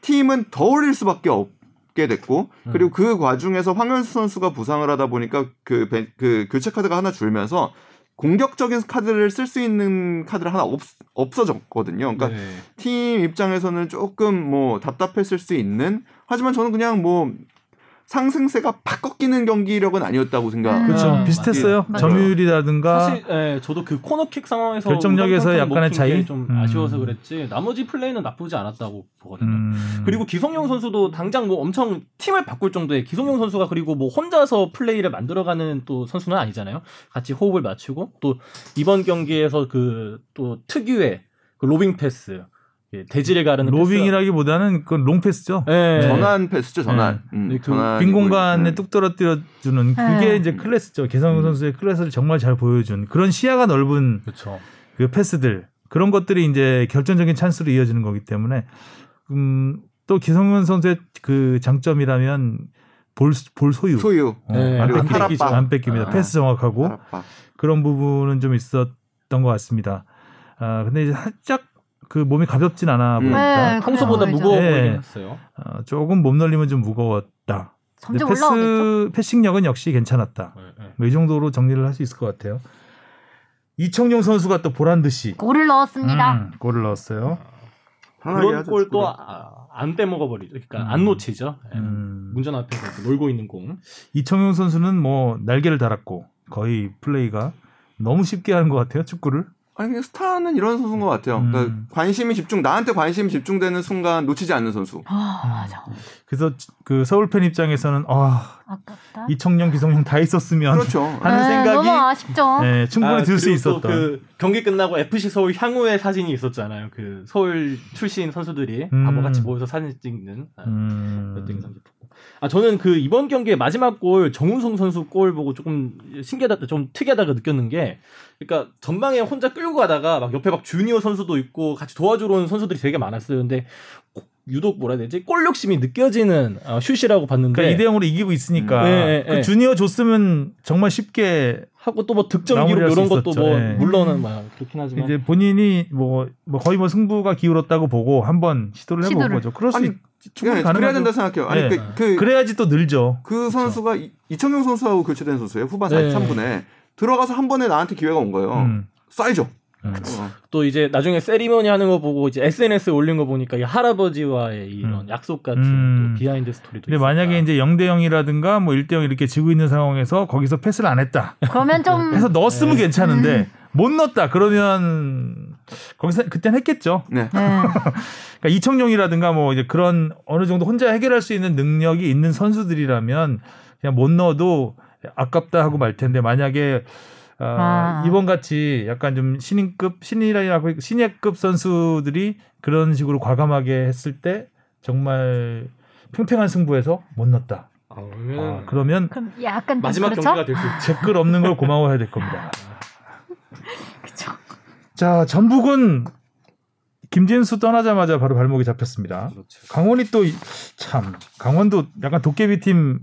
S4: 팀은 더 올릴 수밖에 없게 됐고 그리고 그 과중에서 황현수 선수가 부상을 하다 보니까 그, 벤- 그 교체 카드가 하나 줄면서 공격적인 카드를 쓸 수 있는 카드를 하나 없, 없어졌거든요. 그러니까
S3: 네.
S4: 팀 입장에서는 조금 뭐 답답했을 수 있는 하지만 저는 그냥 뭐 상승세가 팍 꺾이는 경기력은 아니었다고 생각.
S1: 음.
S2: 그렇죠.
S3: 아,
S2: 비슷했어요.
S1: 맞아요.
S2: 점유율이라든가
S3: 사실 예, 저도 그 코너킥 상황에서
S2: 결정력에서 약간의 차이?
S3: 게좀
S2: 음.
S3: 아쉬워서 그랬지 나머지 플레이는 나쁘지 않았다고 보거든요.
S2: 음.
S3: 그리고 기성용 선수도 당장 뭐 엄청 팀을 바꿀 정도의 기성용 선수가 그리고 뭐 혼자서 플레이를 만들어가는 또 선수는 아니잖아요. 같이 호흡을 맞추고 또 이번 경기에서 그 또 특유의 그 로빙 패스, 예, 대지를 가르는
S2: 로빙이라기보다는 그건 롱패스죠.
S3: 패스. 예.
S4: 전환 패스죠, 전환. 음,
S3: 네, 그
S4: 전환이고,
S2: 빈 공간에
S4: 음.
S2: 뚝 떨어뜨려 주는 그게
S1: 네.
S2: 이제 클래스죠. 기성용 선수의 클래스를 정말 잘 보여준 그런 시야가 넓은
S3: 그렇죠.
S2: 그 패스들 그런 것들이 이제 결정적인 찬스로 이어지는 거기 때문에 음, 또 기성용 선수의 그 장점이라면 볼, 볼 소유,
S4: 소유.
S2: 어,
S3: 네,
S2: 안, 뺏기죠. 안 뺏깁니다.
S4: 아.
S2: 패스 정확하고
S4: 알았다.
S2: 그런 부분은 좀 있었던 것 같습니다. 아 근데 이제 살짝 그 몸이 가볍진 않아
S4: 음.
S2: 보니까
S1: 네,
S3: 평소보다
S1: 그래요,
S3: 무거워
S2: 네.
S3: 보이긴 했어요.
S2: 어, 조금 몸 놀림은 좀 무거웠다.
S1: 점점
S2: 패스
S1: 올라가겠죠.
S2: 패싱력은 역시 괜찮았다.
S3: 네, 네.
S2: 뭐이 정도로 정리를 할 수 있을 것 같아요. 이청용 선수가 또 보란 듯이
S1: 골을 넣었습니다.
S2: 음, 골을 넣었어요.
S3: 그런 골도
S4: 축구를.
S3: 아, 안 빼먹어 버리죠. 그러니까
S2: 음.
S3: 안 놓치죠. 예.
S2: 음.
S3: 문전 앞에서 놀고 있는 공.
S2: 이청용 선수는 뭐 날개를 달았고 거의 플레이가 너무 쉽게 하는 것 같아요 축구를.
S4: 아니 그냥 스타는 이런 선수인 것 같아요.
S2: 음.
S4: 그러니까 관심이 집중 나한테 관심이 집중되는 순간 놓치지 않는 선수.
S1: 아 맞아.
S2: 그래서 그 서울 팬 입장에서는 아
S1: 아깝다.
S2: 이청용, 기성용 다 있었으면
S4: 그렇죠.
S2: 하는
S1: 네,
S2: 생각이
S1: 너무 아쉽죠.
S2: 네, 충분히
S3: 아,
S2: 들수
S3: 그리고
S2: 있었던.
S3: 또그 경기 끝나고 FC 서울 향후의 사진이 있었잖아요. 그 서울 출신 선수들이
S2: 음.
S3: 바보같이 모여서 사진 찍는. 아,
S2: 음.
S3: 그것도 인상 깊었고. 아 저는 그 이번 경기의 마지막 골 정우성 선수 골 보고 조금 신기하다, 좀 특이하다고 느꼈는 게, 그러니까 전방에 혼자 끌고 가다가 막 옆에 막 주니어 선수도 있고 같이 도와주러 온 선수들이 되게 많았어요. 근데 유독 뭐라 해야 되지? 골 욕심이 느껴지는 어, 슛이라고 봤는데.
S2: 그러니까 2대 0으로 이기고 있으니까
S3: 음. 네, 네,
S2: 그
S3: 네.
S2: 주니어 줬으면 정말 쉽게
S3: 하고 또 뭐 득점 기록
S2: 수
S3: 이런 것도
S2: 있었죠.
S3: 뭐
S2: 예.
S3: 물론은 막 그렇긴 하지만
S2: 이제 본인이 뭐, 뭐 거의 뭐 승부가 기울었다고 보고 한번 시도를 해본
S1: 시도를.
S2: 거죠. 그럴 수
S4: 아니,
S2: 있, 충분히
S4: 네,
S2: 가능하죠.
S4: 그래야 된다 생각해요. 아니
S2: 네.
S4: 그, 그,
S2: 그래야지 또 늘죠.
S4: 그 선수가 이- 이청용 선수하고 교체된 선수예요. 후반
S3: 네.
S4: 43분에 들어가서 한 번에 나한테 기회가 온 거예요.
S2: 음.
S4: 쏴야죠.
S2: 음.
S4: 어.
S3: 또 이제 나중에 세리머니 하는 거 보고 이제 SNS에 올린 거 보니까 이 할아버지와의 이런
S2: 음.
S3: 약속 같은
S2: 음.
S3: 또 behind story도
S2: 근데
S3: 있으니까.
S2: 만약에 이제 0대 0이라든가 뭐 1대 0 이렇게 지고 있는 상황에서 거기서 패스를 안 했다.
S1: 그러면 좀
S2: 해서 넣었으면
S3: 네.
S2: 괜찮은데 못 넣었다. 그러면 거기서 그땐 했겠죠.
S4: 네.
S1: 네.
S2: 그러니까 이청용이라든가 뭐 이제 그런 어느 정도 혼자 해결할 수 있는 능력이 있는 선수들이라면 그냥 못 넣어도 아깝다 하고 말 텐데 만약에 아,
S1: 아.
S2: 이번 같이 약간 좀 신인급 신이라고 신예급 선수들이 그런 식으로 과감하게 했을 때 정말 팽팽한 승부에서 못 넣었다.
S3: 아,
S2: 아,
S3: 그러면
S2: 그러면
S1: 그럼 약간 좀
S3: 마지막
S1: 그렇죠?
S3: 경기가 될 수 있죠.
S2: 댓글 없는 걸 고마워해야 될 겁니다. 자, 전북은 김진수 떠나자마자 바로 발목이 잡혔습니다.
S3: 그렇죠.
S2: 강원이 또 참 강원도 약간 도깨비 팀.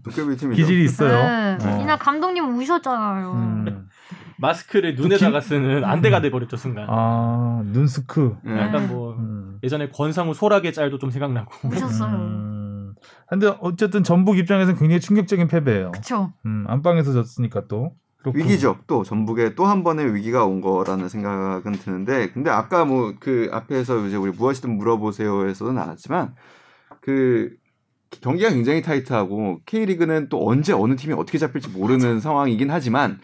S2: 기질이 있어요.
S1: 네.
S2: 어.
S1: 이날 감독님 우셨잖아요.
S2: 음.
S3: 마스크를 눈에다가 쓰는 안대가 돼 버렸죠 순간.
S2: 아 눈스크.
S4: 네.
S3: 약간 뭐
S2: 음.
S3: 예전에 권상우 소라게 짤도 좀 생각나고.
S1: 우셨어요.
S2: 음. 근데 어쨌든 전북 입장에서는 굉장히 충격적인 패배예요.
S1: 그쵸.
S2: 음, 안방에서 졌으니까 또 그렇고.
S4: 위기죠. 또 전북에 또 한 번의 위기가 온 거라는 생각은 드는데, 근데 아까 뭐 그 앞에서 이제 우리 무엇이든 물어보세요에서도 나왔지만 그 경기가 굉장히 타이트하고 K리그는 또 언제 어느 팀이 어떻게 잡힐지 모르는 상황이긴 하지만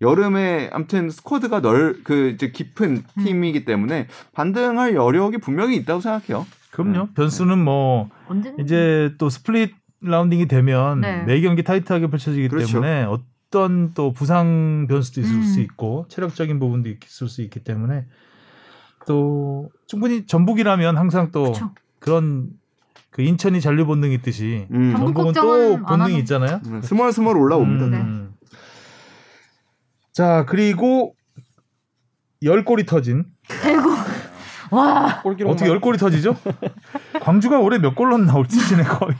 S4: 여름에 아무튼 스쿼드가 넓 그 이제 깊은
S1: 음.
S4: 팀이기 때문에 반등할 여력이 분명히 있다고 생각해요.
S2: 그럼요. 변수는 뭐
S1: 언제?
S2: 이제 또 split rounding이 되면
S1: 네.
S2: 매 경기 타이트하게 펼쳐지기
S4: 그렇죠.
S2: 때문에 어 떤 또 부상 변수도 있을
S1: 음.
S2: 수 있고 체력적인 부분도 있을 수 있기 때문에 또 충분히 전북이라면 항상 또
S1: 그쵸.
S2: 그런 그 인천이 잔류 본능 있듯이
S4: 음.
S1: 전북
S2: 전북은
S1: 또안
S2: 본능이. 있잖아요.
S4: 음, 스멀스멀 올라옵니다.
S2: 음. 자 그리고 열 골이 터진
S1: 와
S2: 어떻게 열 골이 터지죠? 광주가 올해 몇골 넣나 올 시즌에 거의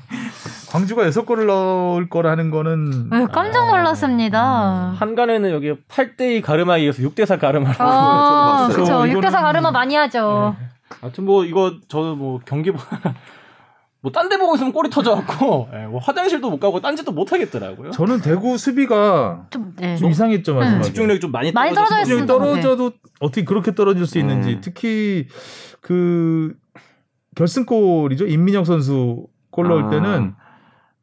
S2: 광주가 여섯 골을 넣을 거라는 거는
S1: 네, 깜짝 놀랐습니다.
S3: 한간에는 여기 8대2 가르마에 이어서 6대4 가르마라고.
S1: 아,
S4: 저도
S1: 그렇죠.
S2: 봤어요.
S1: 6대4
S2: 이거는-
S1: 가르마 많이 하죠.
S3: 아무튼 뭐 이거 저는 뭐 경기 뭐딴 데 보고 있으면 골이 터져갖고 예, 뭐 화장실도 못 가고 딴 짓도 못 하겠더라고요.
S2: 저는 대구 수비가
S1: 좀 네.
S2: 좀 이상했죠 마지막에.
S3: 집중력이 좀 많이
S1: 많이
S3: 떨어져
S2: 집중력이
S1: 있습니다.
S2: 떨어져도 어떻게 그렇게 떨어질 수 있는지
S4: 음.
S2: 특히 그 결승골이죠 임민혁 선수 골 넣을
S4: 아.
S2: 때는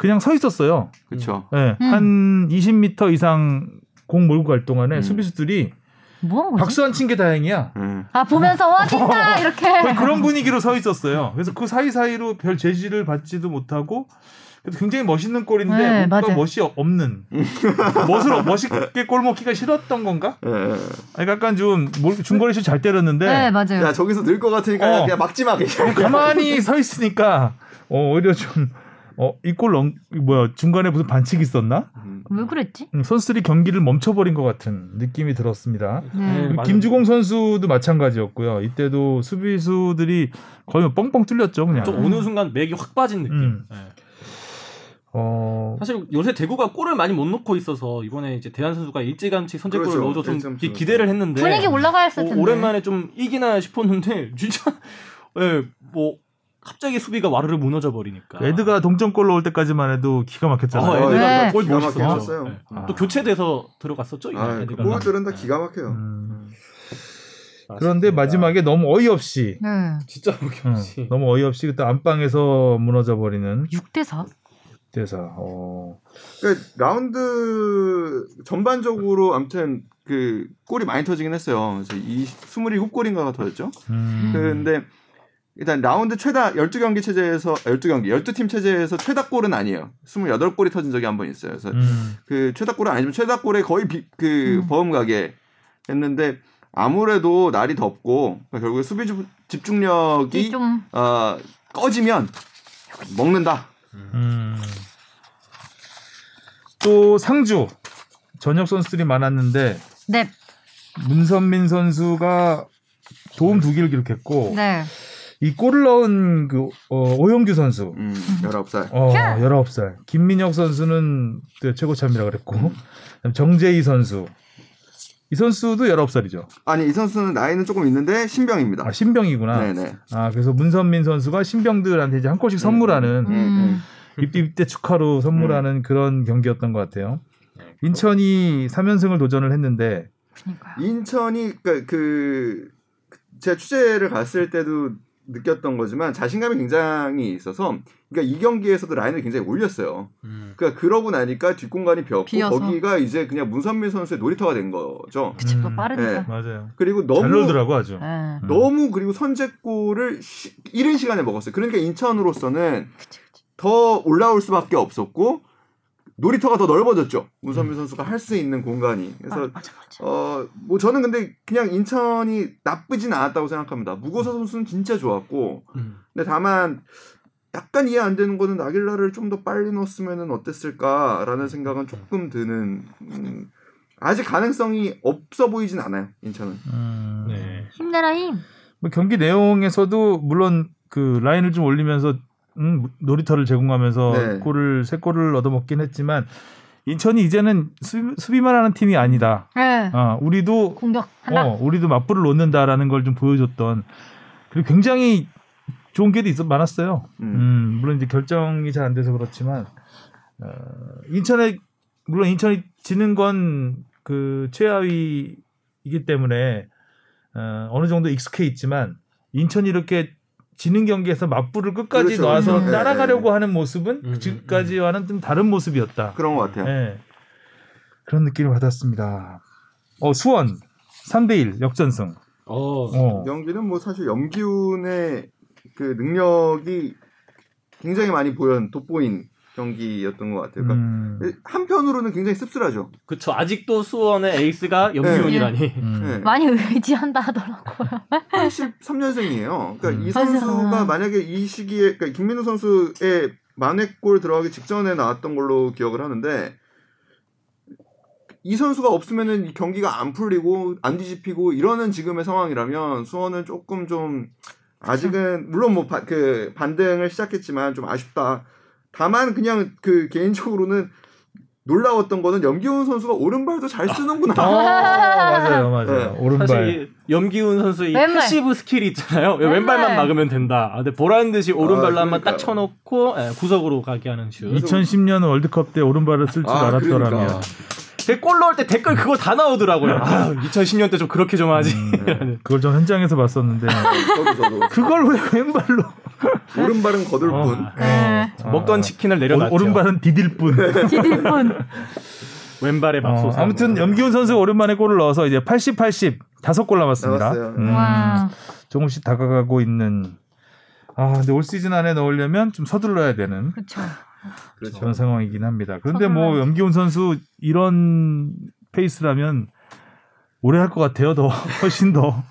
S2: 그냥 서 있었어요.
S4: 그렇죠.
S2: 네,
S1: 음.
S2: 한 20m 이상 공 몰고 갈 동안에
S4: 음.
S2: 수비수들이
S1: 뭐?
S2: 박수 안 친 게 다행이야.
S4: 음.
S1: 아 보면서 와 뛴다 이렇게.
S2: 그런 분위기로 서 있었어요. 그래서 그 사이 사이로 별 제지를 받지도 못하고 그래도 굉장히 멋있는 골인데
S1: 네,
S2: 뭔가
S1: 맞아요.
S2: 멋이 없는 멋으로 멋있게 골 먹기가 싫었던 건가?
S4: 예, 예.
S2: 아니, 약간 좀 몰- 중거리 슛 잘 때렸는데
S1: 네 맞아요.
S4: 야 저기서 늘 것 같으니까
S2: 어.
S4: 그냥 막지 마 그냥.
S2: 가만히 서 있으니까 어, 오히려 좀 어, 이골 넘 뭐야 중간에 무슨 반칙이 있었나?
S4: 음.
S1: 왜 그랬지?
S2: 음, 선수들이 경기를 멈춰버린 것 같은 느낌이 들었습니다.
S1: 네.
S2: 그리고
S3: 맞아요.
S2: 김주공 선수도 마찬가지였고요. 이때도 수비수들이 거의 뭐 뻥뻥 뚫렸죠, 그냥.
S3: 좀 어느 순간 맥이 확 빠진 느낌.
S2: 음.
S3: 예.
S2: 어,
S3: 사실 요새 대구가 골을 많이 못 넣고 있어서 이번에 이제 대한 선수가 일찌감치 선제골을
S4: 그렇죠.
S3: 넣어서 좀 기- 기대를 했는데
S1: 분위기 올라갔을 텐데.
S3: 오, 오랜만에 좀 이기나 싶었는데 진짜 예, 뭐 갑자기 수비가 와르르 무너져 버리니까.
S2: 에드가 동점골 넣을 때까지만 해도 기가 막혔잖아요.
S3: 아,
S4: 어,
S3: 에드가
S1: 네.
S3: 골.
S4: 막혔어요.
S3: 예.
S4: 아.
S3: 또 교체돼서 들어갔었죠.
S4: 아, 그
S3: 에드가.
S4: 골들은 다 기가 막혀요.
S2: 음. 그런데 마지막에 너무 어이없이
S1: 네.
S3: 진짜
S2: 응,
S3: 어이없이.
S2: 너무 어이없이 그때 안방에서 무너져 버리는
S1: 6대 4.
S2: 대사. 어.
S4: 그러니까 라운드 전반적으로 아무튼 그 골이 많이 터지긴 했어요. 그래서 이 27골인가가 터졌죠.
S2: 음.
S4: 근데 일단 라운드 최다 12경기 체제에서 12경기, 12팀 체제에서 최다 골은 아니에요. 28골이 터진 적이 한 번 있어요. 그래서
S2: 음.
S4: 그 최다 골은 아니지만 최다 골에 거의 비, 그
S1: 음.
S4: 버금가게 했는데 아무래도 날이 덥고 그러니까 결국에 수비 주- 집중력이
S1: 좀
S4: 어, 꺼지면 먹는다.
S2: 음. 또 상주 전역 선수들이 많았는데
S1: 네.
S2: 문선민 선수가 도움 두 개를 기록했고
S1: 네.
S2: 이 골을 넣은 그 어, 오영규 선수
S4: 음, 19살.
S2: 어, 19살. 김민혁 선수는 그때 최고참이라 그랬고 그다음에 정재희 선수 이 선수도 19살이죠.
S4: 아니, 이 선수는 나이는 조금 있는데 신병입니다.
S2: 아, 신병이구나.
S4: 네네.
S2: 아, 그래서 문선민 선수가 신병들한테 이제 한 골씩 선물하는
S4: 음,
S1: 음.
S2: 입대 입대 축하로 선물하는 그런 경기였던 것 같아요. 인천이 3연승을 도전을 했는데
S1: 그러니까요.
S4: 인천이 그러니까 그 제가 취재를 갔을 때도 느꼈던 거지만 자신감이 굉장히 있어서 그러니까 이 경기에서도 라인을 굉장히 올렸어요.
S3: 음.
S4: 그러니까 그러고 나니까 뒷공간이 비었고
S1: 비어서.
S4: 거기가 이제 그냥 문선민 선수의 놀이터가 된 거죠.
S1: 그치 또
S2: 음.
S1: 빠르니까.
S4: 네.
S2: 맞아요.
S4: 그리고
S2: 잘
S4: 너무
S2: 놀더라고 아주.
S1: 네.
S2: 음.
S4: 너무 그리고 선제골을 쉬- 이른 시간에 먹었어요. 그러니까 인천으로서는
S1: 그치 그치.
S4: 더 올라올 수밖에 없었고 놀이터가 더 넓어졌죠.
S2: 음.
S4: 문선민 선수가 할 수 있는 공간이. 그래서
S1: 아, 맞아 맞아.
S4: 어, 뭐 저는 근데 그냥 인천이 나쁘진 않았다고 생각합니다. 무고사 선수는 진짜 좋았고,
S3: 음.
S4: 근데 다만 약간 이해 안 되는 거는 나길라를 좀 더 빨리 넣었으면 어땠을까라는 생각은 조금 드는. 음, 아직 가능성이 없어 보이진 않아요. 인천은.
S2: 음.
S3: 네.
S1: 힘내라 힘.
S2: 뭐 경기 내용에서도 물론 그 라인을 좀 올리면서 음, 놀이터를 제공하면서
S4: 네.
S2: 골을 세 골을 얻어먹긴 했지만 인천이 이제는 수비, 수비만 하는 팀이 아니다.
S1: 네.
S2: 아, 우리도
S1: 공격한다.
S2: 어, 우리도 맞불을 놓는다라는 걸 좀 보여줬던 그리고 굉장히 좋은 게도 있어 많았어요.
S4: 음.
S2: 음, 물론 이제 결정이 잘 안 돼서 그렇지만 어, 인천에 물론 인천이 지는 건 그 최하위이기 때문에 어, 어느 정도 익숙해 있지만 인천이 이렇게 지는 경기에서 맞불을 끝까지
S4: 그렇죠.
S2: 놔서
S1: 음.
S2: 따라가려고 하는 모습은
S3: 음,
S2: 지금까지와는 좀 다른 모습이었다.
S4: 그런 것 같아요.
S2: 예. 그런 느낌을 받았습니다. 어, 수원 3대1 역전승.
S3: 어.
S2: 어.
S4: 경기는 뭐 사실 염기훈의 그 능력이 굉장히 많이 보연 돋보인 경기였던 것 같아요. 그러니까
S2: 음.
S4: 한편으로는 굉장히 씁쓸하죠.
S3: 그쵸. 아직도 수원의 에이스가 염기훈이라니.
S2: 음.
S4: 네.
S1: 많이 의지한다 하더라고요.
S4: 83년생이에요. 그러니까 이
S1: 맞아.
S4: 선수가 만약에 이 시기에 그러니까 김민우 선수의 만회골 들어가기 직전에 나왔던 걸로 기억을 하는데 이 선수가 없으면은 이 경기가 안 풀리고 안 뒤집히고 이러는 지금의 상황이라면 수원은 조금 좀 아직은 물론 뭐 그 반등을 시작했지만 좀 아쉽다. 다만 그냥 그 개인적으로는 놀라웠던 거는 염기훈 선수가 오른발도 잘 쓰는구나.
S2: 어, 맞아요, 맞아요.
S4: 네.
S2: 오른발.
S3: 사실 염기훈 선수의 이
S1: 왼발.
S3: passive skill이 있잖아요.
S1: 왼발.
S3: 왼발 만 막으면 된다. 아, 근데 보라는 듯이 오른발로
S4: 아,
S3: 한번 딱. 쳐놓고 예, 구석으로 가게 하는 슛.
S2: 2010년 월드컵 때 오른발을 쓸줄
S4: 아,
S2: 알았더라면
S4: 그러니까.
S3: 골 넣을 때 댓글 그거 다 나오더라고요. 아, 2010년 때 좀 그렇게 좀 하지.
S2: 음, 그걸 좀 현장에서 봤었는데
S4: 저도 저도
S2: 그걸 왜 왼발로
S4: 오른발은 거들
S2: 어.
S4: 뿐.
S1: 네.
S3: 먹던 치킨을 내려놨죠.
S2: 오, 른발은 디딜 뿐.
S1: 디딜 뿐.
S3: 왼발에
S2: 어,
S3: 맙소사.
S2: 아무튼 염기훈 선수가 오랜만에 골을 넣어서 이제 80, 80 다섯 골 남았습니다. 음,
S1: 와.
S2: 조금씩 다가가고 있는. 아, 근데 올 시즌 안에 넣으려면 좀 서둘러야 되는
S1: 그렇죠.
S4: 그렇죠.
S2: 그런 상황이긴 합니다. 그런데 뭐
S1: 서둘러야지.
S2: 염기훈 선수 이런 페이스라면 오래 할 것 같아요. 더 훨씬 더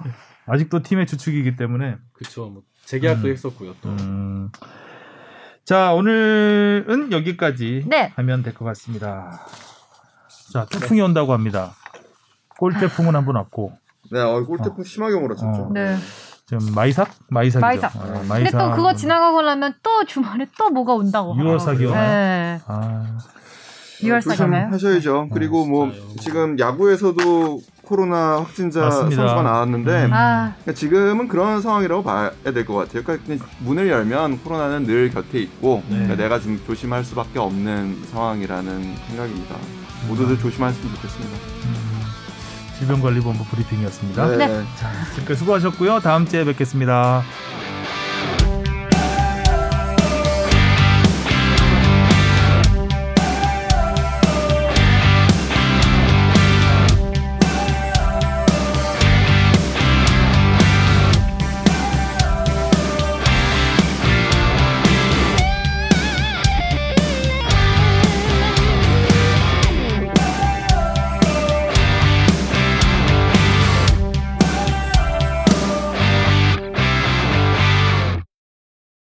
S2: 아직도 팀의 주축이기 때문에.
S3: 그쵸. 뭐 재계약도
S2: 음.
S3: 했었고요. 또.
S2: 음. 자 오늘은 여기까지
S1: 네.
S2: 하면 될 것 같습니다. 자 태풍이 온다고 합니다. 골 태풍은 한 번 왔고
S4: 네, 어, 골 태풍 심하게 몰아쳤죠.
S2: 어.
S1: 네.
S2: 지금 마이삭 마이삭이죠.
S1: 마이삭.
S2: 아,
S1: 근데
S2: 마이삭.
S1: 또 그거 지나가고 나면 또 주말에 또 뭐가 온다고.
S2: 유월삭이
S1: 하더라고요.
S2: 오나요?
S1: 네.
S2: 아,
S1: 유월삭인가요?
S4: 하이선이죠. 그리고 뭐
S3: 진짜요.
S4: 지금 야구에서도 코로나 확진자
S2: 맞습니다.
S4: 선수가 나왔는데
S2: 음.
S1: 아,
S4: 그러니까 지금은 그런 상황이라고 봐야 될 것 같아요. 그러니까 문을 열면 코로나는 늘 곁에 있고
S2: 네.
S4: 그러니까 내가 지금 조심할 수밖에 없는 상황이라는 생각입니다. 모두들 조심하셨으면 좋겠습니다.
S2: 음, 질병관리본부 브리핑이었습니다.
S1: 네.
S4: 네.
S2: 지금까지 수고하셨고요. 다음 주에 뵙겠습니다.